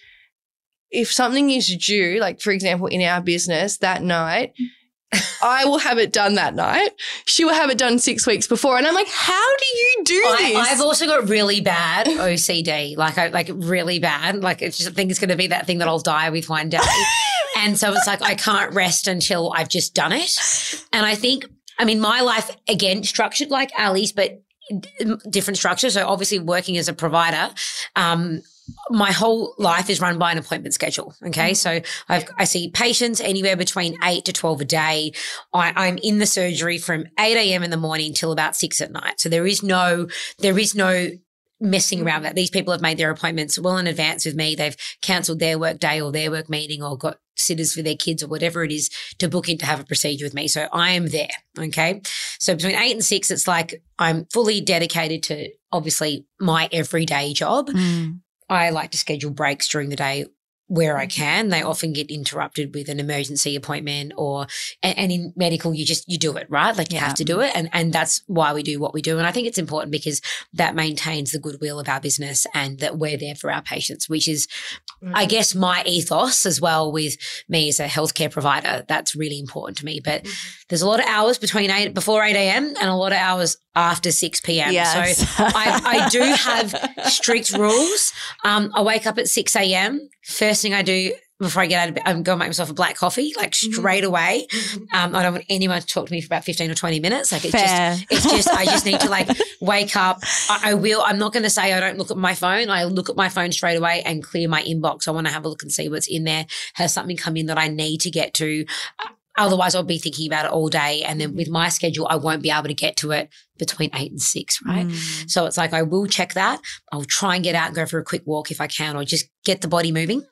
if something is due, like for example, in our business that night, I will have it done that night. She will have it done six weeks before. And I'm like, how do you do I, this? I've also got really bad OCD, like I like really bad. Like it's just, I think it's going to be that thing that I'll die with one day. and so it's like I can't rest until I've just done it. And I think, I mean, my life again structured like Ali's, but different structure. So obviously working as a provider, um, my whole life is run by an appointment schedule. Okay. So I've, I see patients anywhere between eight to 12 a day. I, I'm in the surgery from 8 a.m. in the morning till about six at night. So there is no, there is no messing around that. These people have made their appointments well in advance with me. They've cancelled their work day or their work meeting or got sitters for their kids or whatever it is to book in to have a procedure with me. So I am there. Okay. So between eight and six, it's like I'm fully dedicated to obviously my everyday job. Mm. I like to schedule breaks during the day where I mm-hmm. can. They often get interrupted with an emergency appointment or and, and in medical you just you do it, right? Like you Yeah. have to do it. And and that's why we do what we do. And I think it's important because that maintains the goodwill of our business and that we're there for our patients, which is I mm-hmm. guess my ethos as well with me as a healthcare provider. That's really important to me. But mm-hmm. There's a lot of hours between eight before 8 a.m. and a lot of hours after 6 p.m. Yes. So I, I do have strict rules. Um, I wake up at 6 a.m. First thing I do before I get out of bed, I'm going to make myself a black coffee, like straight away. Um, I don't want anyone to talk to me for about 15 or 20 minutes. Like it's Fair. just, it's just, I just need to like wake up. I, I will, I'm not going to say I don't look at my phone. I look at my phone straight away and clear my inbox. I want to have a look and see what's in there. Has something come in that I need to get to? Otherwise I'll be thinking about it all day. And then with my schedule, I won't be able to get to it between eight and six, right? Mm. So it's like I will check that. I'll try and get out and go for a quick walk if I can, or just get the body moving.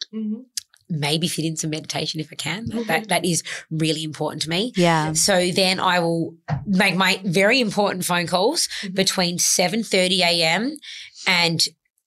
Maybe fit in some meditation if I can. That- That, that is really important to me. Yeah. So then I will make my very important phone calls Mhm. between 7.30 a.m. and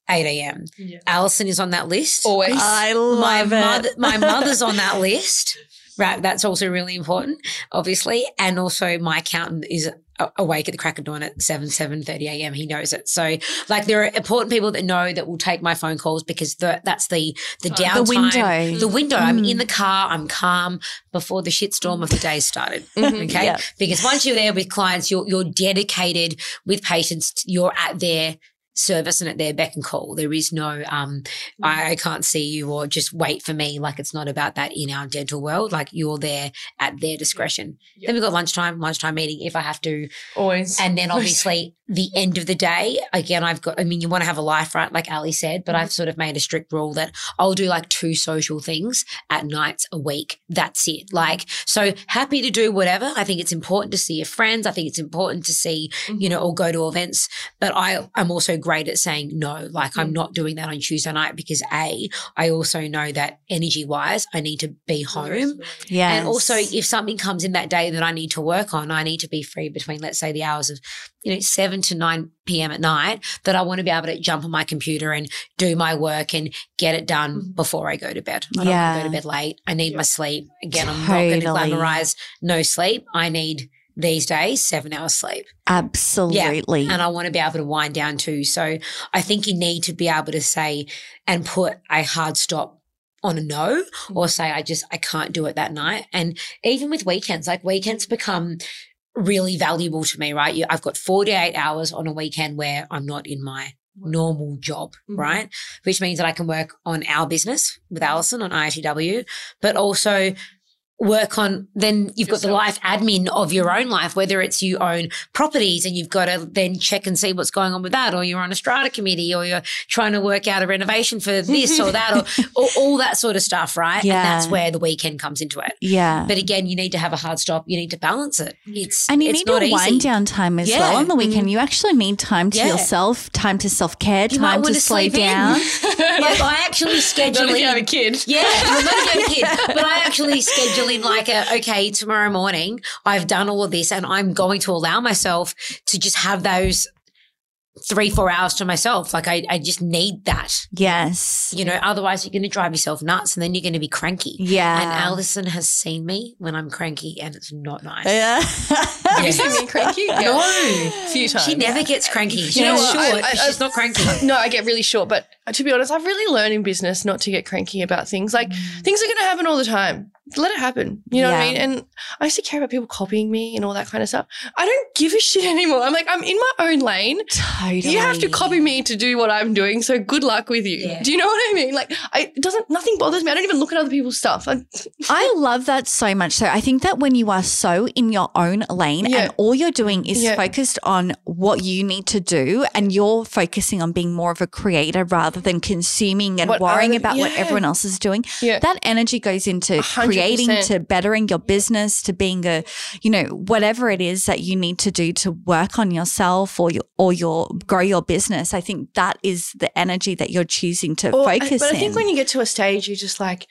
8 a.m. Yeah. Alison is on that list. Always. I my love it. mother, my mother's on that list. Right, that's also really important, obviously, and also my accountant is awake at the crack of dawn at seven seven thirty a.m. He knows it, so like there are important people that know that will take my phone calls because the, that's the the The downtime, window. the window. I'm Mm. in the car, I'm calm before the shitstorm of the day started. Mhm. Okay, because once you're there with clients, you're you're dedicated with patients. You're at their service and at their beck and call. There is no um I, mm. I can't see you or just wait for me. Like it's not about that in our dental world. Like you're there at their discretion. Yeah. Then we've got lunchtime, lunchtime meeting if I have to. Always. And then obviously the end of the day, again, I've got, I mean, you want to have a life, right? Like Ali said, but I've mm-hmm. sort of made a strict rule that I'll do like two social things at nights a week. That's it. Like, so happy to do whatever. I think it's important to see your friends. I think it's important to see, you mm-hmm. know, or go to events. But I, I'm also great at saying no. Like I'm not doing that on Tuesday night because A, I also know that energy wise, I need to be home. Yeah. And also, if something comes in that day that I need to work on, I need to be free between, let's say, the hours of, you know, 7 to 9 p.m. at night, that I want to be able to jump on my computer and do my work and get it done Mhm. before I go to bed. I don't want Yeah. to go to bed late. I need Yeah. my sleep. Again, I'm not going to glamorize no sleep. I need these days seven hours sleep Absolutely. and I want to be able to wind down too. So I think you need to be able to say and put a hard stop on a no or say I just I can't do it that night. And even with weekends, like weekends become really valuable to me, right? You, I've got 48 hours on a weekend where I'm not in my normal job, Mhm. right? Which means that I can work on our business with Alison on IATW, but also work on then you've got the life admin of your own life whether it's you own properties and you've got to then check and see what's going on with that or you're on a strata committee or you're trying to work out a renovation for this or that or, or all that sort of stuff right Yeah. and that's where the weekend comes into it yeah. but again you need to have a hard stop you need to balance it it's And you it's need not easy. wind down time as Yeah. well on the weekend. Mm-hmm. You actually need time to Yeah. yourself, time to self care, You time to slow sleep down. like I actually schedule Not if you have a kid. Yeah, not if you have a kid. But I actually schedule in like a okay, tomorrow morning I've done all of this and I'm going to allow myself to just have those three, four hours to myself. Like I, I just need that. Yes. You know, otherwise you're gonna drive yourself nuts and then you're gonna be cranky. Yeah. And Alison has seen me when I'm cranky and it's not nice. Yeah. Have you seen me cranky? No. A few times. She never gets cranky. She's You know short, what? I- I- but she's not cranky. No, I get really short, but to be honest, I've really learned in business not to get cranky about things. Like mm. things are going to happen all the time. Let it happen. You know what I mean? And I used to care about people copying me and all that kind of stuff. I don't give a shit anymore. I'm like, I'm in my own lane. Totally. You have to copy me to do what I'm doing. So good luck with you. Yeah. Do you know what I mean? Like, I, it doesn't, nothing bothers me. I don't even look at other people's stuff. I, I love that so much. So I think that when you are so in your own lane Yeah. and all you're doing is Yeah. focused on what you need to do and you're focusing on being more of a creator rather than consuming and What worrying other- about what everyone else is doing, yeah. that energy goes into 100%. creating, to bettering your business, to being a, you know, whatever it is that you need to do to work on yourself or your, or your grow your business. I think that is the energy that you're choosing to Or I- focus but I think when you get to a stage, you're just like,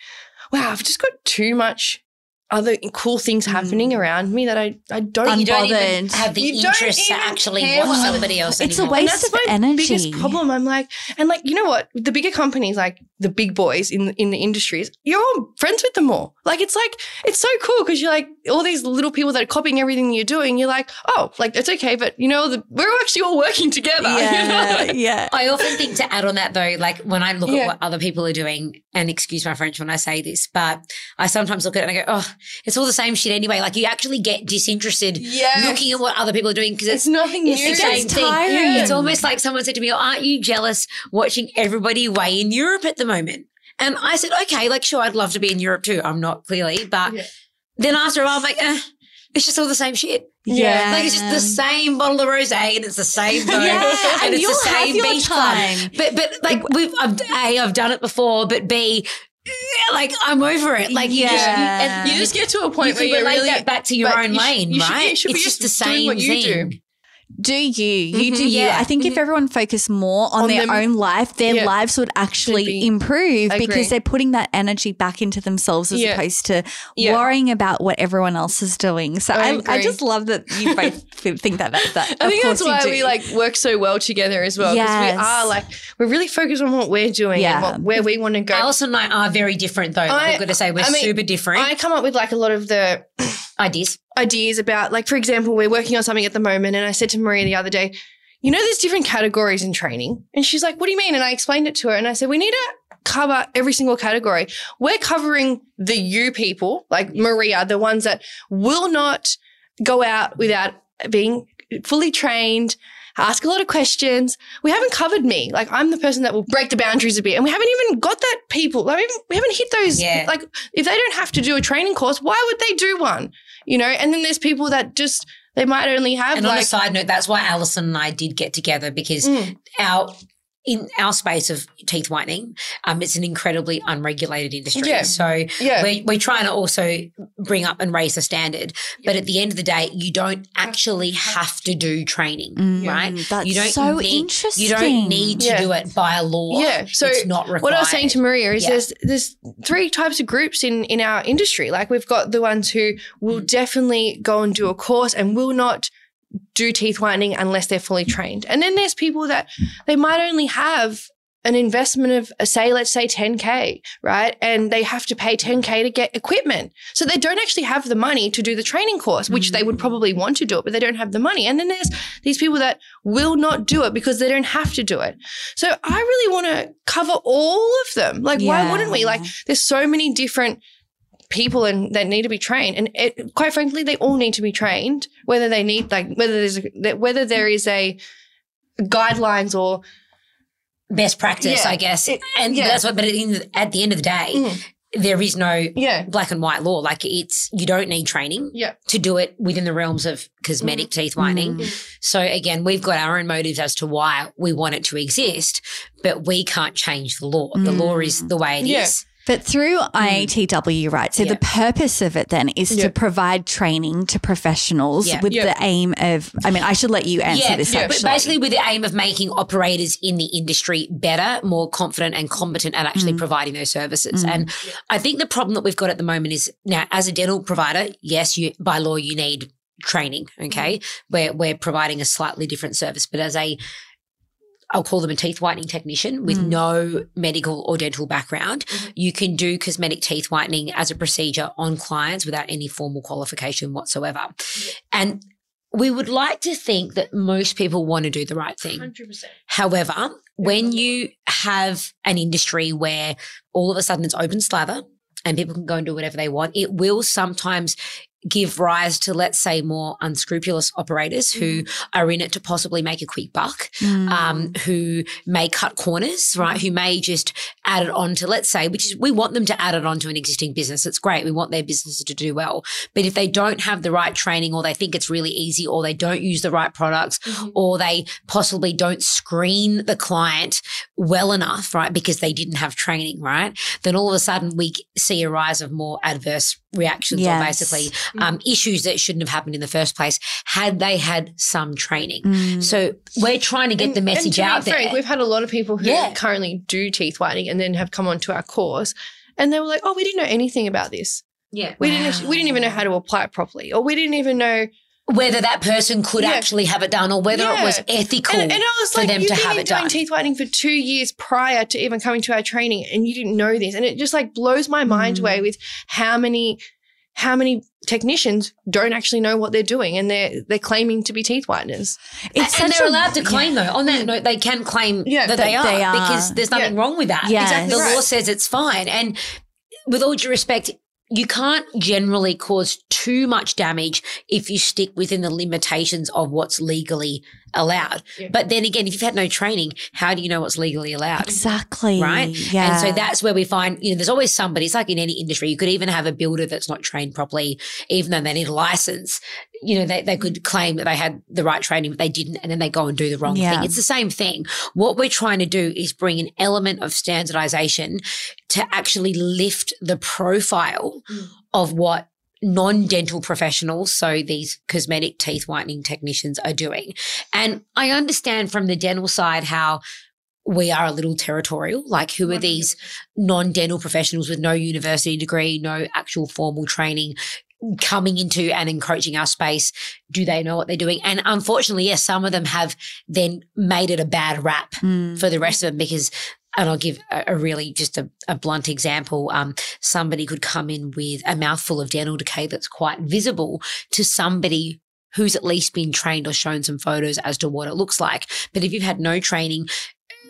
wow, I've just got too much other cool things happening mm. around me that I, I don't You don't even have the You interest to actually watch somebody else It's a waste and that's of my energy. biggest problem. I'm like, and like, you know what? The bigger companies, like the big boys in in the industries, you're all friends with them all. Like, it's like it's so cool because you're like all these little people that are copying everything you're doing. You're like, oh, like it's okay, but you know, the, we're actually all working together. you know? yeah, yeah. I often think to add on that though, like when I look Yeah. at what other people are doing, and excuse my French when I say this, but I sometimes look at it and I go, oh, it's all the same shit anyway. Like you actually get disinterested Yeah. looking at what other people are doing because it's it's, nothing new. it's the same thing. It's almost like someone said to me, oh, aren't you jealous watching everybody weigh in Europe at the moment? And I said, okay, like sure, I'd love to be in Europe too. I'm not clearly, but Yeah. then after a while, I'm like, eh, it's just all the same shit. Yeah. Like it's just the same bottle of rosé and it's the same boat Yeah, and, and it's the same beach time. club. But but like we've I've, a I've done it before, but b yeah, like I'm over it. Like you just, you, Yeah. and You just get to a you point where you relate really that back to your own you sh- lane, you should- right? you should be it's just the just doing same what you thing. do. Do you? You do Mhm. you. Yeah. I think if everyone focused more on, On their them- own life, their Yeah. lives would actually be. improve I because agree. they're putting that energy back into themselves as Yeah. opposed to Yeah. worrying about what everyone else is doing. So I I, I, just love that you both think that. that, that I think that's course you why we like work so well together as well. Because Yes. we are like we're really focused on what we're doing Yeah. and what, where we want to go. Alison and I are very different, though. I- I've got to say, we're I mean, super different. I come up with like a lot of the Ideas. Ideas about like for example we're working on something at the moment and i said to maria the other day you know there's different categories in training. And she's like what do you mean? And i explained it to her and i said we need to cover every single category. We're covering the you people like maria the ones that will not go out without being fully trained ask a lot of questions. We haven't covered me. Like i'm the person that will break the boundaries a bit. And we haven't even got that people like we haven't, hit those Yeah. like if they don't have to do a training course why would they do one you know and then there's people that just they might only have And on a side note, that's why Alison and I did get together because Mm. our in our space of teeth whitening, um, it's an incredibly unregulated industry. Yeah. So yeah we're, we're trying to also bring up and raise the standard. But at the end of the day, you don't actually have to do training, Mm, right? That's You don't so need- interesting. You don't need to Yeah. do it by law. Yeah. So it's not required. what I was saying to Maria is Yeah. there's there's three types of groups in in our industry. Like we've got the ones who will Mm. definitely go and do a course and will not do teeth whitening unless they're fully trained. And then there's people that they might only have an investment of uh, say let's say 10k right? And they have to pay 10k to get equipment. So they don't actually have the money to do the training course which they would probably want to do it but they don't have the money. And then there's these people that will not do it because they don't have to do it. So i really want to cover all of them. Like why wouldn't we? Like there's so many different people and that need to be trained and it, quite frankly they all need to be trained whether they need like whether there's a, whether there is a guidelines or Best practice, Yeah. I guess. It- and yeah. that's what, but at the, end, at the end of the day, Mm. there is no yeah black and white law. Like it's, you don't need training yeah to do it within the realms of cosmetic teeth whitening. Mm. So again, we've got our own motives as to why we want it to exist, but we can't change the law. The law is the way it is. But through IATW, right? So Mm. Yeah. the purpose of it then is Yeah. to provide training to professionals Yeah. with Yeah. the aim of, I mean, I should let you answer Yeah, this yeah, but basically with the aim of making operators in the industry better, more confident and competent at actually Mm. providing those services. And I think the problem that we've got at the moment is now as a dental provider, yes, you by law you need training. Okay. We're we're providing a slightly different service, but as a I'll call them a teeth whitening technician with Mm. no medical or dental background. You can do cosmetic teeth whitening as a procedure on clients without any formal qualification whatsoever. And we would like to think that most people want to do the right thing. 100% However, when you have an industry where all of a sudden it's open slather and people can go and do whatever they want, it will sometimes give rise to, let's say, more unscrupulous operators who are in it to possibly make a quick buck, Mm. um, who may cut corners, right? Who may just add it on to, let's say, which is, we want them to add it on to an existing business. It's great. We want their businesses to do well. But if they don't have the right training or they think it's really easy or they don't use the right products or they possibly don't screen the client well enough, right? Because they didn't have training, right? Then all of a sudden we see a rise of more adverse reactions or basically um, issues that shouldn't have happened in the first place had they had some training. Mm. So we're trying to get And- the and message to be out frank, there. We've had a lot of people who Yeah. currently do teeth whitening and then have come onto our course, and they were like, "Oh, we didn't know anything about this. Yeah. We didn't. We didn't even know how to apply it properly, or we didn't even know." Whether that person could Yeah. actually have it done or whether it was ethical And, and I was for like, them "You've to been have in it doing done. teeth whitening for two years prior to even coming to our training, and you didn't know this." And it just like blows my mind Mm. away with how many how many technicians don't actually know what they're doing, and they're they're claiming to be teeth whiteners. It's and they're a- allowed to claim though. On that note, they can claim Yeah, that that they are, they are. because there's nothing Yeah. wrong with that. Yes. Exactly The law says it's fine. And with all due respect, you can't generally cause too much damage if you stick within the limitations of what's legally allowed. Yeah. But then again, if you've had no training, how do you know what's legally allowed? Exactly. Right. Yeah. And so that's where we find, you know, there's always somebody, it's like in any industry, you could even have a builder that's not trained properly, even though they need a license. You know, they, they could claim that they had the right training, but they didn't, and then they go and do the wrong Yeah. thing. It's the same thing. What we're trying to do is bring an element of standardization to actually lift the profile mm. of what non-dental professionals, so these cosmetic teeth whitening technicians are doing. And I understand from the dental side how we are a little territorial. Like, who are these non dental professionals with no university degree, no actual formal training coming into and encroaching our space? Do they know what they're doing? And unfortunately, yes, some of them have then made it a bad rap Mm. for the rest of them because and I'll give a, a really just a, a blunt example. Um, somebody could come in with a mouthful of dental decay that's quite visible to somebody who's at least been trained or shown some photos as to what it looks like. But if you've had no training,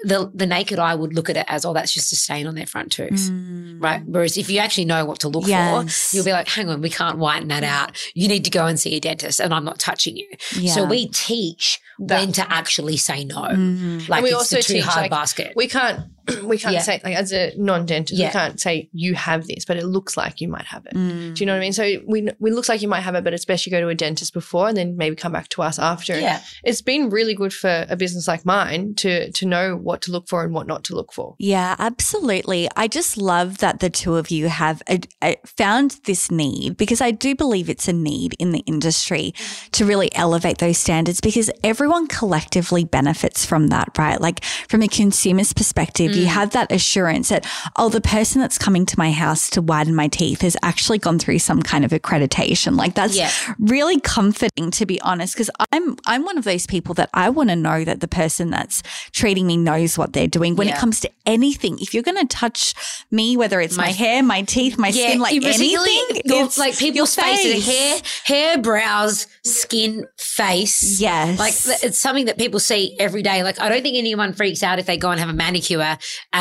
the the naked eye would look at it as, oh, that's just a stain on their front tooth. Mm. Right. Whereas if you actually know what to look Yes. for, you'll be like, hang on, we can't whiten that out. You need to go and see a dentist and I'm not touching you. So we teach That- when to actually say no. Mhm. Like And we it's also the too teach, hard like, basket. We can't we can't Yeah. say like as a non-dentist, Yeah. we can't say you have this, but it looks like you might have it. Mm. Do you know what I mean? So we we looks like you might have it, but it's best you go to a dentist before and then maybe come back to us after. Yeah. It's been really good for a business like mine to to know what to look for and what not to look for. Yeah, absolutely. I just love that the two of you have uh uh found this need because I do believe it's a need in the industry to really elevate those standards because everyone collectively benefits from that, right? Like from a consumer's perspective, you mm. have that assurance that, oh, the person that's coming to my house to widen my teeth has actually gone through some kind of accreditation. Like that's Yeah. really comforting to be honest because i'm i'm one of those people that i want to know that the person that's treating me knows what they're doing when it comes to anything if you're going to touch me whether it's my, My- hair my teeth my skin like anything your- it's like people's faces, face. hair, hair, brows, skin, face. yes Like it's something that people see every day. Like I don't think anyone freaks out if they go and have a manicure at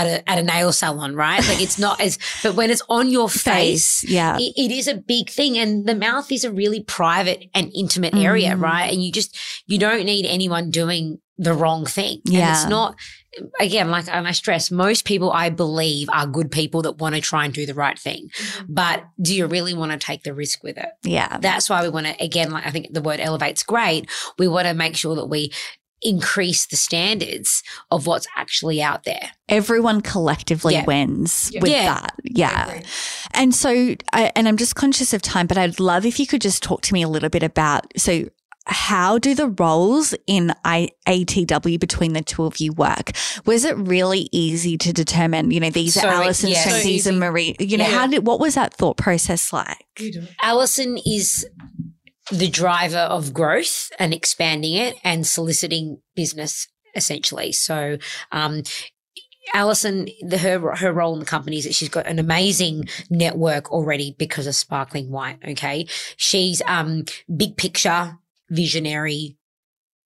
a at a nail salon, right? Like it's not as, but when it's on your face, face yeah it, it is a big thing and the mouth is a really private and intimate area Mm. right and you just you don't need anyone doing the wrong thing and Yeah. it's not again like and i stress most people i believe are good people that want to try and do the right thing mm-hmm. but do you really want to take the risk with it yeah that's why we want to again like i think the word elevate's great we want to make sure that we increase the standards of what's actually out there everyone collectively Yeah. wins Yeah. with Yeah. that yeah And so, I, and I'm just conscious of time, but I'd love if you could just talk to me a little bit about so. How do the roles in IATW between the two of you work? Was it really easy to determine, you know, these So, are Alison's yeah. strengths, So these are. Marie, you know, Yeah. how did, what was that thought process like? Alison is the driver of growth and expanding it and soliciting business essentially. So, um, Alison, the, her her role in the company is that she's got an amazing network already because of Sparkling White. Okay, she's um big picture, visionary,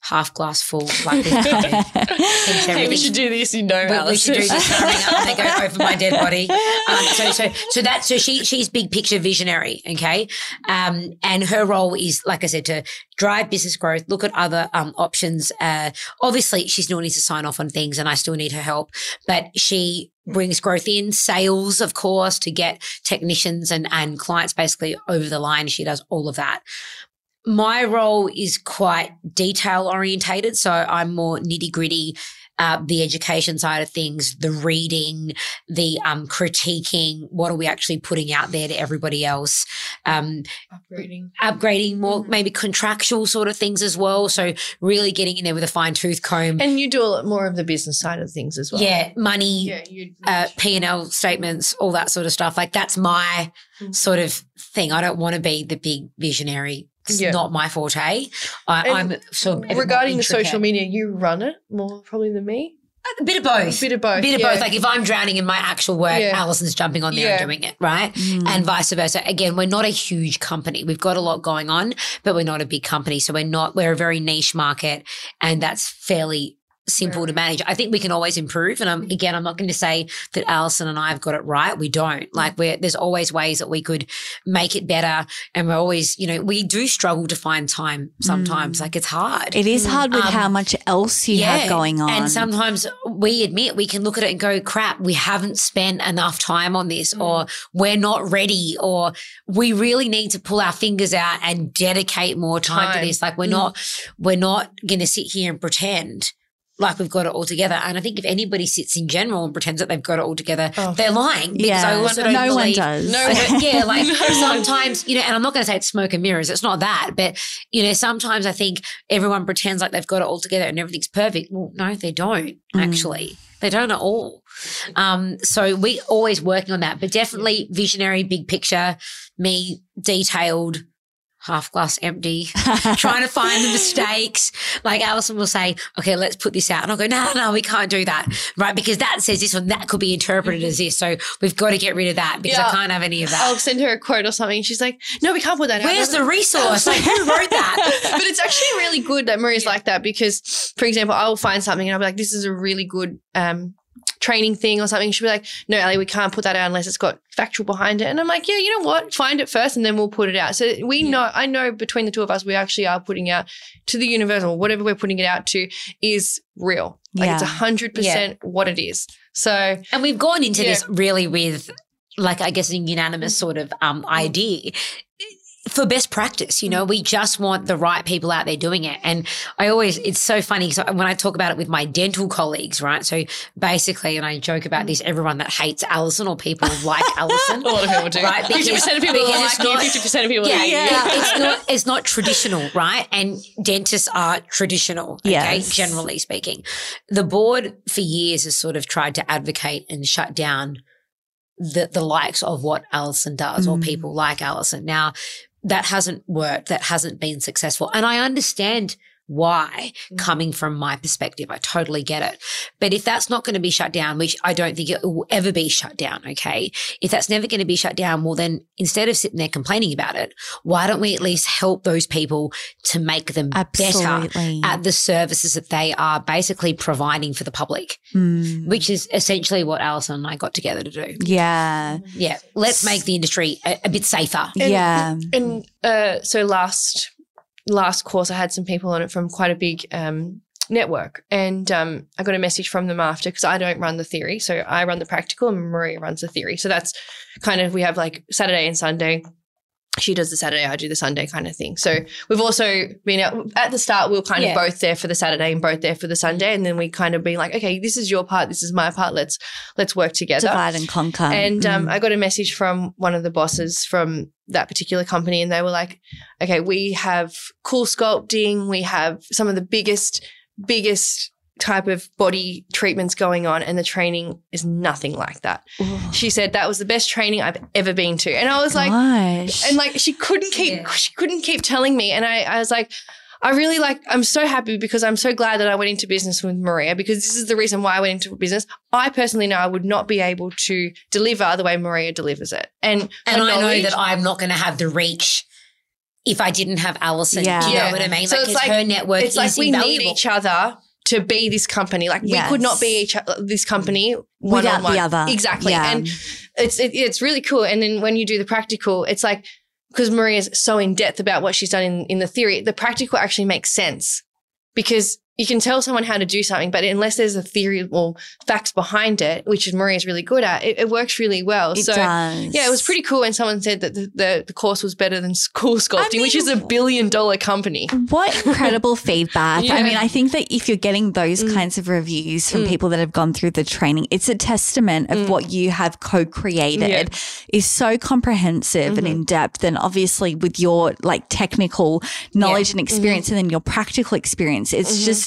half glass full, like this. hey, we should do this, you know, we, we should do this coming up they go over my dead body. Um, so, so, so that, so she, she's big picture visionary. Okay. Um, and her role is, like I said, to drive business growth, look at other, um, options. Uh, obviously she still needs to sign off on things and I still need her help, but she brings growth in sales, of course, to get technicians and, and clients basically over the line. She does all of that my role is quite detail orientated. So I'm more nitty gritty, uh, the education side of things, the reading, the um, critiquing. What are we actually putting out there to everybody else? Um, Upgrading. upgrading more, Mhm. maybe contractual sort of things as well. So really getting in there with a fine tooth comb. And you do a lot more of the business side of things as well. yeah, money, Yeah, uh, P&L statements, all that sort of stuff. Like that's my Mhm. sort of thing. I don't want to be the big visionary. It's Yeah. not my forte. I, I'm sort of a bit more regarding the social media, you run it more probably than me. A bit of both. A bit of both. A bit of yeah. both. Like if I'm drowning in my actual work, Yeah. Alison's jumping on there Yeah. and doing it, right? Mm. And vice versa. Again, we're not a huge company. We've got a lot going on, but we're not a big company. So we're not, we're a very niche market and that's fairly simple to manage. I think we can always improve. And I'm, again, I'm not going to say that Alison and I have got it right. We don't. Like we're, there's always ways that we could make it better. And we're always, you know, we do struggle to find time sometimes. Like it's hard. it is hard with Um, how much else you have going on. And sometimes we admit we can look at it and go, crap, we haven't spent enough time on this, Mm. or we're not ready, or we really need to pull our fingers out and dedicate more time, to this. Like we're Mm. not, we're not going to sit here and pretend like we've got it all together. And I think if anybody sits in general and pretends that they've got it all together, Oh. they're lying. Because Yeah. I also don't no one does. No don't- yeah, like No. sometimes, you know, and I'm not going to say it's smoke and mirrors. It's not that. But, you know, sometimes I think everyone pretends like they've got it all together and everything's perfect. Well, no, they don't Mm. actually. They don't at all. Um, so we always working on that, but definitely visionary, big picture, me detailed, half glass empty, trying to find the mistakes. Like Alison will say, okay, let's put this out. And I'll go, no, no, no, we can't do that. Right. Because that says this one, that could be interpreted as this. So we've got to get rid of that because I can't have any of that. I'll send her a quote or something. She's like, no, we can't put that out. Where's the resource? Like, who wrote that? but it's actually really good that Maria's like that because, for example, I will find something and I'll be like, this is a really good um, training thing or something. She'll be like, no, Ali, we can't put that out unless it's got factual behind it. And I'm like, yeah, you know what? Find it first and then we'll put it out. So we know, I know between the two of us, we actually are putting out to the universe or whatever we're putting it out to is real. Like it's Yeah. a hundred percent what it is. So And we've gone into Yeah. this really with, like, I guess, a unanimous sort of um, idea for best practice. You know, we just want the right people out there doing it. And I always, it's so funny because when I talk about it with my dental colleagues, right? So basically, and I joke about this, everyone that hates Alison or people like Alison. a lot of people do. Right, because- 50% of people because like it's you, 50% of people Yeah, hate you. yeah. It's not it's not traditional, right? And dentists are traditional, okay, Yes. generally speaking. The board for years has sort of tried to advocate and shut down the the likes of what Alison does or Mm. people like Alison. Now, that hasn't worked, that hasn't been successful. And I understand why Mm. coming from my perspective. I totally get it. But if that's not going to be shut down, which I don't think it will ever be shut down, okay? If that's never going to be shut down, well, then instead of sitting there complaining about it, why don't we at least help those people to make them better at the services that they are basically providing for the public, Mm. which is essentially what Alison and I got together to do. Yeah. Yeah. Let's make the industry a, a bit safer. And- yeah. And uh, so last last course, I had some people on it from quite a big um, network, and um, I got a message from them after because I don't run the theory, so I run the practical, and Maria runs the theory. So that's kind of we have like Saturday and Sunday. She does the Saturday, I do the Sunday kind of thing. So we've also been out at the start. We were kind Yeah. of both there for the Saturday and both there for the Sunday, and then we kind of been like, okay, this is your part, this is my part. Let's let's work together. Divide and conquer. And um, Mm. I got a message from one of the bosses from that particular company, and they were like, "Okay, we have CoolSculpting. We have some of the biggest, biggest type of body treatments going on, and the training is nothing like that." Ooh. She said that was the best training I've ever been to, and I was like, and like she couldn't keep Yeah. she couldn't keep telling me and I, I was like I really like I'm so happy because I'm so glad that I went into business with Maria because this is the reason why I went into business. I personally know I would not be able to deliver the way Maria delivers it. And And I know that I'm not going to have the reach if I didn't have Alison. Yeah. Do you know Yeah. what I mean? So like, it's 'cause like- her network it's like we invaluable. need each other to be this company. Like we could not be each this company one Without on one. the other. Exactly. Yeah. And it's it, it's really cool. And then when you do the practical, it's like because Maria's so in depth about what she's done in, in the theory, the practical actually makes sense because you can tell someone how to do something, but unless there's a theory or facts behind it, which is Maria's really good at, it, it works really well. it so does. yeah, it was pretty cool when someone said that the, the, the course was better than CoolSculpting, which is a billion dollar company. What incredible feedback. I mean, I think that if you're getting those Mm. kinds of reviews from Mm. people that have gone through the training, it's a testament of Mm. what you have co created Yeah. is so comprehensive and Mhm. in depth. And obviously, with your like technical knowledge Mm-hmm. and experience and then your practical experience, it's Mhm. just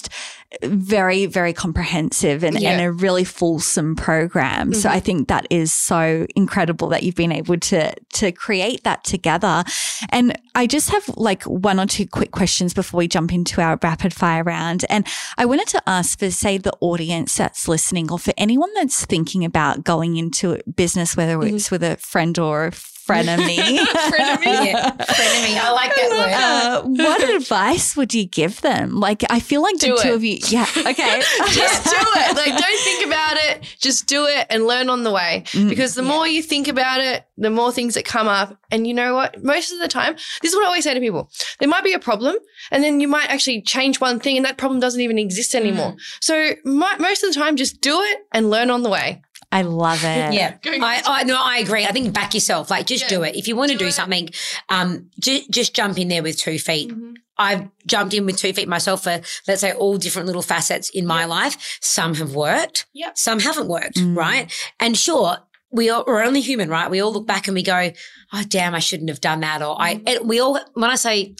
very, very comprehensive and, Yeah. and a really fulsome program. So Mhm. I think that is so incredible that you've been able to to create that together. And I just have like one or two quick questions before we jump into our rapid fire round. And I wanted to ask for say the audience that's listening or for anyone that's thinking about going into business, whether Mhm. it's with a friend or a frenemy. Frenemy? Yeah, frenemy. I like that word. Uh, what advice would you give them? Like, I feel like Do the two of you, yeah, okay, just do it. Like, don't think about it. Just do it and learn on the way. Mm. Because the more you think about it, the more things that come up. And you know what? Most of the time, this is what I always say to people there might be a problem, and then you might actually change one thing, and that problem doesn't even exist anymore. So, mo- most of the time, just do it and learn on the way. I love it. Yeah, I, I no, I agree. I think back yourself. Like, just Yeah. do it. If you want to Do do, something, um, ju- just jump in there with two feet. I've jumped in with two feet myself for, let's say, all different little facets in my life. Some have worked. Yep. Some haven't worked. Mm. Right. And sure, we are, we're only human, right? We all look back and we go, oh, damn, I shouldn't have done that. Or I, and we all, when I say,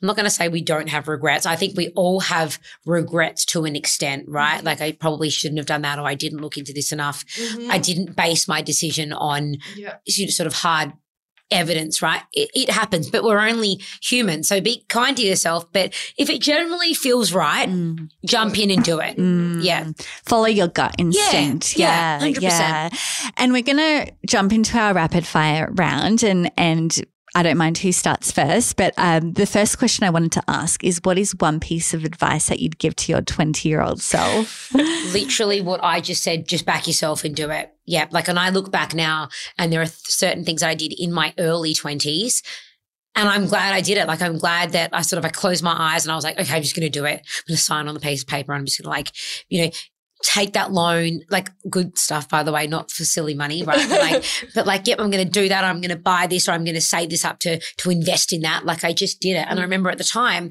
I'm not going to say we don't have regrets. I think we all have regrets to an extent, right? Like I probably shouldn't have done that or I didn't look into this enough. I didn't base my decision on Yeah. sort of hard evidence, right? It, it happens, but we're only human. So be kind to yourself. But if it generally feels right, Mm. jump in and do it. Mm. Yeah. Follow your gut instinct. yeah, Yeah. 100%. Yeah. And we're going to jump into our rapid fire round and, and, I don't mind who starts first, but um, the first question I wanted to ask is what is one piece of advice that you'd give to your 20 year old self? Literally what I just said, just back yourself and do it. Yeah. Like, and I look back now and there are certain things that I did in my early 20s. And I'm glad I did it. Like, I'm glad that I sort of, I closed my eyes and I was like, okay, I'm just going to do it. I'm going to sign on the piece of paper. And I'm just going to like, you know, take that loan, like good stuff, by the way, not for silly money, right? But like, but like, yep, I'm going to do that. I'm going to buy this or I'm going to save this up to, to invest in that. Like I just did it. And I remember at the time,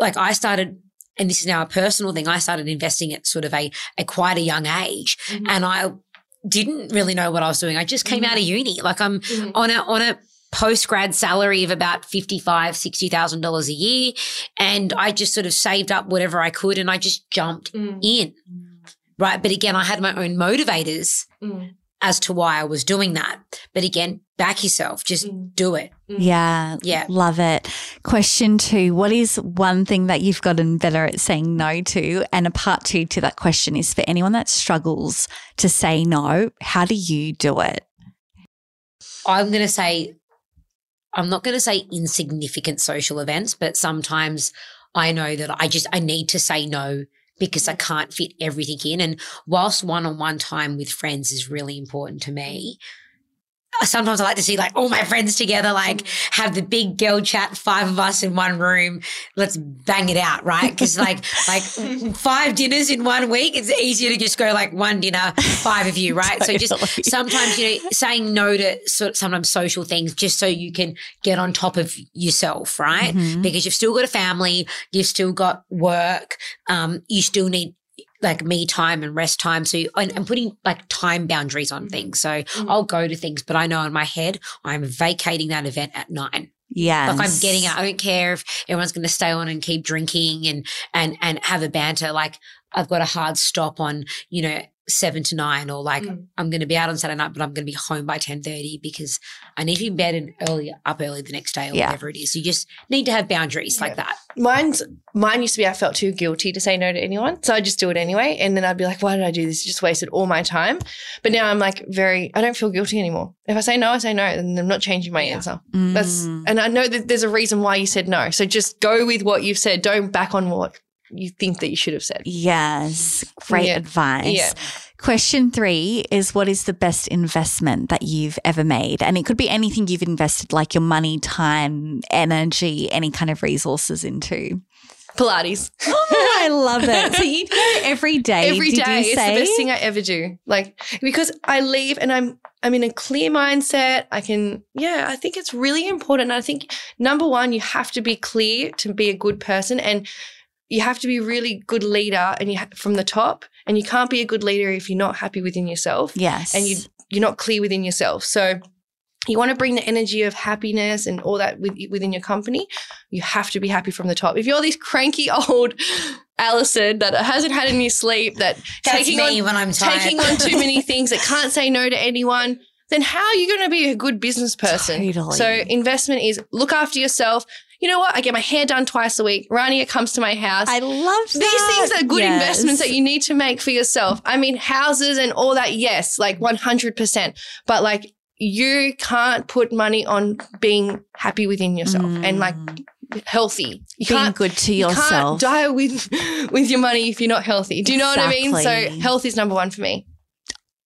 like I started, and this is now a personal thing. I started investing at sort of a, a quite a young age Mhm. and I didn't really know what I was doing. I just came Mhm. out of uni. Like I'm Mhm. on a, on a, post grad salary of about fifty-five, sixty thousand dollars a year, and I just sort of saved up whatever I could, and I just jumped Mm. in. Right. But again, I had my own motivators Mm. as to why I was doing that. But again, back yourself, just Mm. do it. Yeah. Yeah. Love it. Question two What is one thing that you've gotten better at saying no to? And a part two to that question is for anyone that struggles to say no, how do you do it? I'm going to say, I'm not going to say insignificant social events, but sometimes I know that I just, I need to say no because I mm-hmm. can't fit everything in. And whilst one on one time with friends is really important to me, sometimes I like to see like all my friends together, like have the big girl chat, five of us in one room. Let's bang it out, right? Because like like five dinners in one week, it's easier to just go like one dinner, five of you, right? So just sometimes you know saying no to sort sometimes social things just so you can get on top of yourself, right? Mhm. Because you've still got a family, you've still got work, um, you still need like me time and rest time. So you, and, and putting like time boundaries on mm-hmm. things. So mm-hmm. I'll go to things, but I know in my head I'm vacating that event at nine. Yeah. Like I'm getting out. I don't care if everyone's going to stay on and keep drinking and and and have a banter. Like I've got a hard stop on, you know, seven to nine, or like Mm. I'm going to be out on Saturday night, but I'm going to be home by ten thirty because I need to be in bed and early up early the next day or Yeah. whatever it is. You just need to have boundaries like that. Mine's mine used to be I felt too guilty to say no to anyone. So I just do it anyway. And then I'd be like, why did I do this? It just wasted all my time. But now I'm like very I don't feel guilty anymore. If I say no, I say no. And I'm not changing my Yeah. answer. That's Mm. and I know that there's a reason why you said no. So just go with what you've said. Don't back on what you think that you should have said. Yes. Great Yeah. advice. Yeah. Question three is what is the best investment that you've ever made? And it could be anything you've invested, like your money, time, energy, any kind of resources into. Pilates. Oh, I love it. So you do it every day. Every day. It's say? the best thing I ever do. Like because I leave and I'm I'm in a clear mindset. I can yeah, I think it's really important. I think number one, you have to be clear to be a good person and you have to be a really good leader and you ha- from the top and you can't be a good leader if you're not happy within yourself Yes. and you you're not clear within yourself. So you want to bring the energy of happiness and all that with, within your company. You have to be happy from the top. If you're this cranky old Alison that hasn't had any sleep, that That's taking me on when I'm tired. taking on too many things, that can't say no to anyone, then how are you going to be a good business person? Totally. So investment is look after yourself. You know what? I get my hair done twice a week. Rania comes to my house. I love These things are good Yes. investments that you need to make for yourself. I mean, houses and all that, yes, like 100%. But like, you can't put money on being happy within yourself and like Mm. healthy. You being can't, good to you yourself. can't die with, with your money if you're not healthy. Do you know what I mean? So, health is number one for me.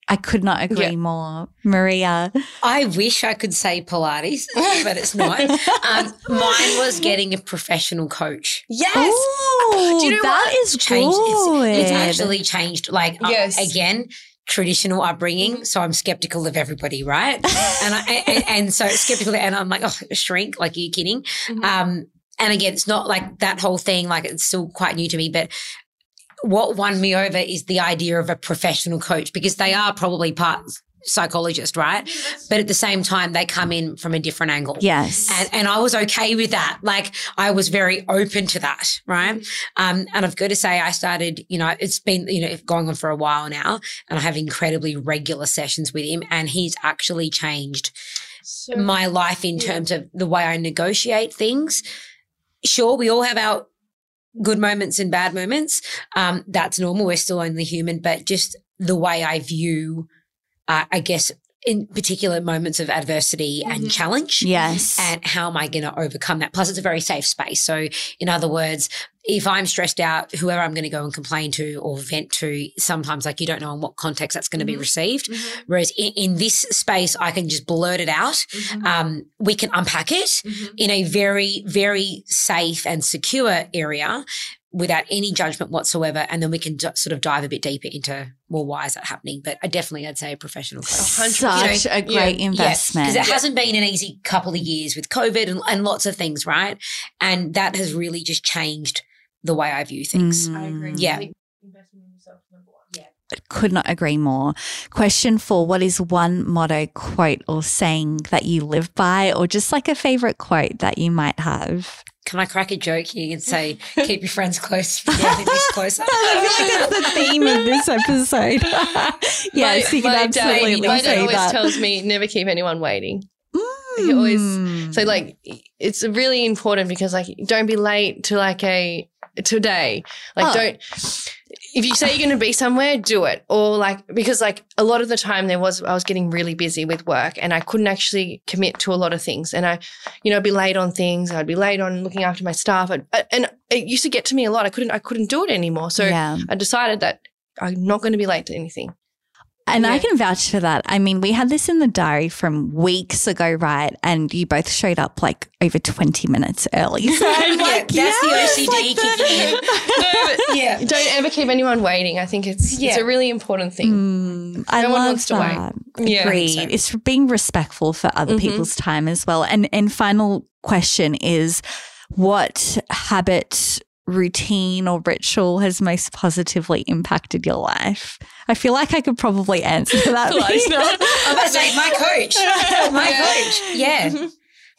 I could not agree Yeah. more. Maria. I wish I could say Pilates, but it's not. Um, mine was getting a professional coach. Yes. Oh, Do you know that what? is changed. good. It's, it's actually changed. Like uh, Yes. again, traditional upbringing. So I'm skeptical of everybody, right? and I and, and so skeptical, and I'm like, oh, a shrink? Like, are you kidding? Mhm. Um, and again, it's not like that whole thing, like it's still quite new to me, but what won me over is the idea of a professional coach because they are probably part psychologist, right? But at the same time, they come in from a different angle. Yes. And, and I was okay with that. Like I was very open to that. Right. Um, and I've got to say, I started, you know, it's been, you know, going on for a while now and I have incredibly regular sessions with him and he's actually changed So, my life in terms of the way I negotiate things. Sure, we all have our good moments and bad moments. Um, that's normal. We're still only human, but just the way I view, uh, I guess, in particular moments of adversity and mm-hmm. challenge. yes. And how am I going to overcome that? Plus, it's a very safe space. So, in other words, if I'm stressed out, whoever I'm going to go and complain to or vent to, sometimes like you don't know in what context that's going to be mm-hmm. received. Mm-hmm. Whereas in, in this space, I can just blurt it out. Um, we can unpack it in a very, very safe and secure area without any judgment whatsoever. And then we can d- sort of dive a bit deeper into, well, why is that happening? But I definitely, I'd say a professional coach. Such a great investment. Because it hasn't been an easy couple of years with COVID and, and lots of things, right? And that has really just changed the way I view things. Mm. I agree. Yeah. I investing in yourself number one. Yeah. Could not agree more. Question four What is one motto, quote, or saying that you live by, or just like a favorite quote that you might have? Can I crack a joke here and say, keep your friends close, your enemies closer? I feel like that's the theme of this episode. yes, you can my absolutely dad, my dad always that. tells me never keep anyone waiting. He always Mm. so like it's really important because like don't be late to like a today. Like Oh. don't if you say you're going to be somewhere, do it. Or like because like a lot of the time there was I was getting really busy with work and I couldn't actually commit to a lot of things and I you know I'd be late on things. I'd be late on looking after my staff and, uh, and it used to get to me a lot. I couldn't I couldn't do it anymore. So yeah. I decided that I'm not going to be late to anything. And I can vouch for that. I mean, we had this in the diary from weeks ago, right? And you both showed up like over 20 minutes early. So I'm Yeah, like, that's yes, the OCD like the- kicking in. no, Yeah. don't ever keep anyone waiting. I think it's it's a really important thing. Mm, I No one love wants to wait. that. Yeah, Agreed. so. It's being respectful for other Mhm. people's time as well. And and final question is, what habit, routine, or ritual has most positively impacted your life? I feel like I could probably answer that. Close, no. I'm about to say my coach. My Yeah. coach. Yeah. Mhm.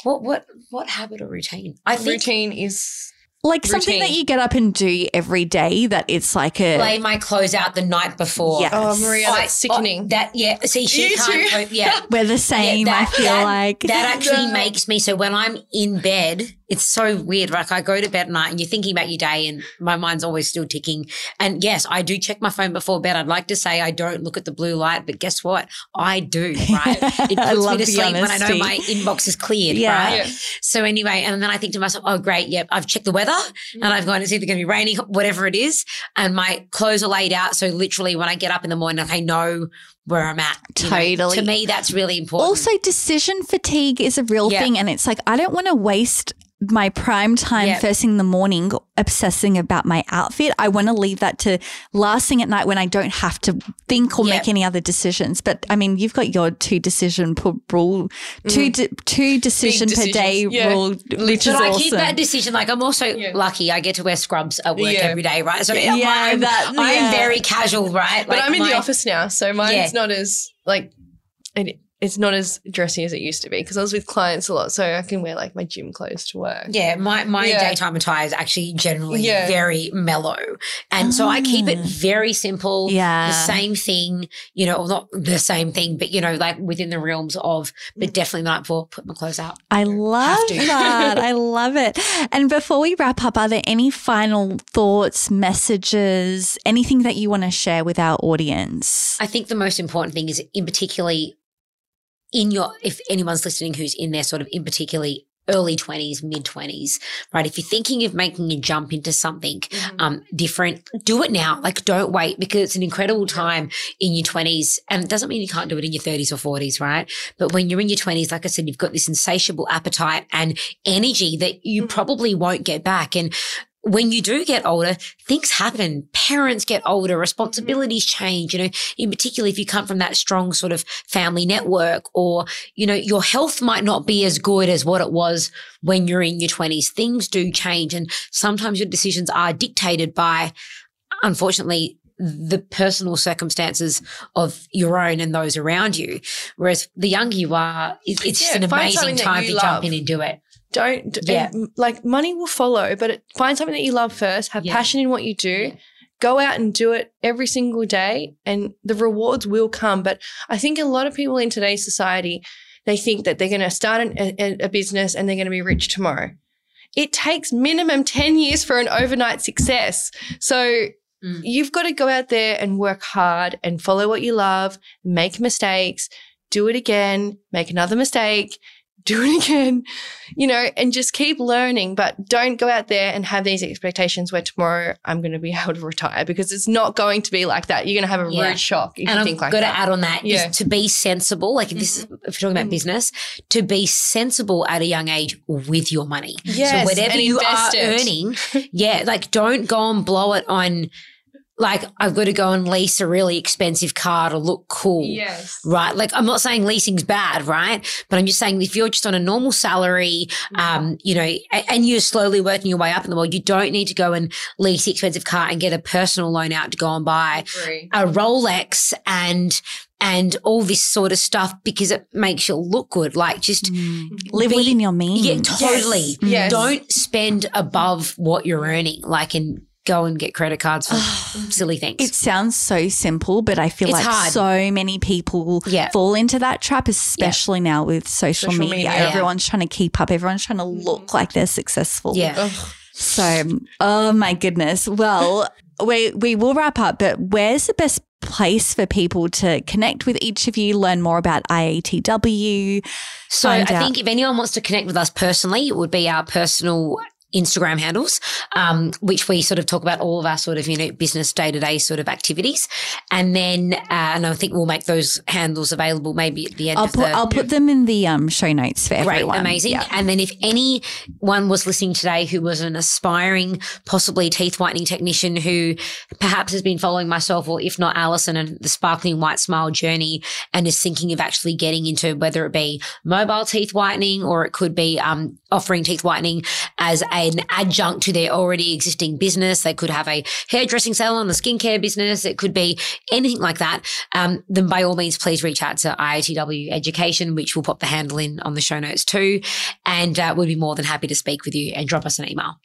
What what what habit or routine? I think Routine is like something that you get up and do every day. That it's like a lay my clothes out the night before. Yeah. oh Maria, I- that's sickening. oh, that yeah. See, she You can't. too. cope- Yeah. we're the same. Yeah, I feel that, like that actually makes me so when I'm in bed, it's so weird. Like I go to bed at night and you're thinking about your day and my mind's always still ticking. And yes, I do check my phone before bed. I'd like to say I don't look at the blue light, but guess what? I do, right? It I puts me to the sleep when I know my inbox is cleared, Yeah. right? Yeah. So anyway, and then I think to myself, oh great, yep, I've checked the weather and I've gone, it's either going to be raining, whatever it is. And my clothes are laid out. So literally when I get up in the morning, I know where I'm at. you know. Totally. To me, that's really important. Also, decision fatigue is a real Yeah. thing. And it's like, I don't want to waste my prime time Yeah. first thing in the morning obsessing about my outfit. I want to leave that to last thing at night when I don't have to think or Yeah. make any other decisions. But I mean, you've got your two decision per rule, two, mm. de- two decision per day. Yeah. rule, which is I awesome. keep that decision. Like I'm also Yeah. lucky. I get to wear scrubs at work Yeah. every day, right? So Yeah, I'm, that- I'm very casual, right? But Like, I'm in the office now, so mine's Yeah. Not as like it, it's not as dressy as it used to be because I was with clients a lot, so I can wear like my gym clothes to work. Yeah, my, my Yeah. daytime attire is actually generally Yeah. very mellow. And so I keep it Ah. very simple. Yeah. The same thing, you know, or not the same thing, but, you know, like within the realms of, but definitely the night before, put my clothes out. I love to. that. I love it. And before we wrap up, are there any final thoughts, messages, anything that you want to share with our audience? I think the most important thing is in particularly in your if anyone's listening who's in their sort of in particularly early 20s mid 20s right? If you're thinking of making a jump into something um different do it now. Like don't wait because it's an incredible time in your 20s and it doesn't mean you can't do it in your 30s or 40s right? But when you're in your 20s like i said you've got this insatiable appetite and energy that you probably won't get back. And when you do get older, things happen. Parents get older, responsibilities change, you know, in particular, if you come from that strong sort of family network or, you know, your health might not be as good as what it was when you're in your twenties. Things do change. And sometimes your decisions are dictated by, unfortunately, the personal circumstances of your own and those around you. Whereas the younger you are, it's just an amazing time to jump in and do it. Don't Yeah. and, like money will follow, but it, find something that you love first. Have Yeah. passion in what you do. Go out and do it every single day, and the rewards will come. But I think a lot of people in today's society they think that they're going to start an, a, a business and they're going to be rich tomorrow. It takes minimum ten years for an overnight success. So Mm. you've got to go out there and work hard and follow what you love. Make mistakes, do it again, make another mistake, do it again, you know, and just keep learning. But don't go out there and have these expectations where tomorrow I'm going to be able to retire because it's not going to be like that. You're going to have a Yeah. rude shock if and you think like got to add on that Yeah. to be sensible. Like if this is, if you're talking about Mhm. business, to be sensible at a young age with your money. Yes, so whatever you are it. earning, yeah, like don't go and blow it on. Like I've got to go and lease a really expensive car to look cool. Yes. Right. Like I'm not saying leasing's bad, right? But I'm just saying if you're just on a normal salary, um, you know, a- and you're slowly working your way up in the world, you don't need to go and lease the expensive car and get a personal loan out to go and buy a Rolex and and all this sort of stuff because it makes you look good. Like just Mm. Live be- within your means. yeah, totally. Yes. Don't spend above what you're earning. Like and go and get credit cards for silly things. It sounds so simple, but I feel It's like hard. so many people Yeah. fall into that trap, especially now with social, Social media. media. Everyone's trying to keep up, everyone's trying to mm. look like they're successful. yeah. Ugh. So, oh my goodness. Well, we we will wrap up, but where's the best place for people to connect with each of you, learn more about IATW? So I find out- think if anyone wants to connect with us personally, it would be our personal Instagram handles, um, which we sort of talk about all of our sort of, you know, business day to day sort of activities. And then, uh, and I think we'll make those handles available maybe at the end I'll of put the. I'll put them in the um, show notes for Great, everyone. amazing. Yeah. And then if anyone was listening today who was an aspiring, possibly teeth whitening technician who perhaps has been following myself or if not Alison and the sparkling white smile journey and is thinking of actually getting into whether it be mobile teeth whitening or it could be um, offering teeth whitening as an adjunct to their already existing business. They could have a hairdressing salon, a skincare business. It could be anything like that. Um, then by all means, please reach out to IATW Education, which we'll pop the handle in on the show notes too. And uh, we'd be more than happy to speak with you and drop us an email.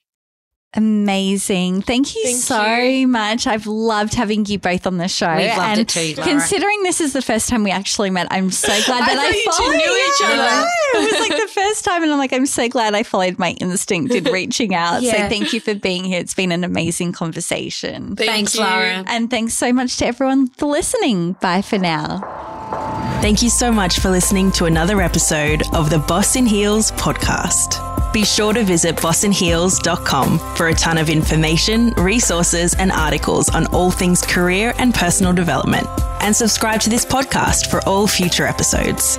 Amazing. Thank you Thank so you. much. I've loved having you both on the show. We've loved and it too, Lara. Considering this is the first time we actually met, I'm so glad that I, thought you two followed knew each other. I. It was like the first time, and I'm like, I'm so glad I followed my instinct in reaching out. So thank you for being here. It's been an amazing conversation. Thank Thanks, you. Lara. And thanks so much to everyone for listening. Bye for now. Thank you so much for listening to another episode of the Boss in Heels podcast. Be sure to visit bossinheels.com for a ton of information, resources, and articles on all things career and personal development. And subscribe to this podcast for all future episodes.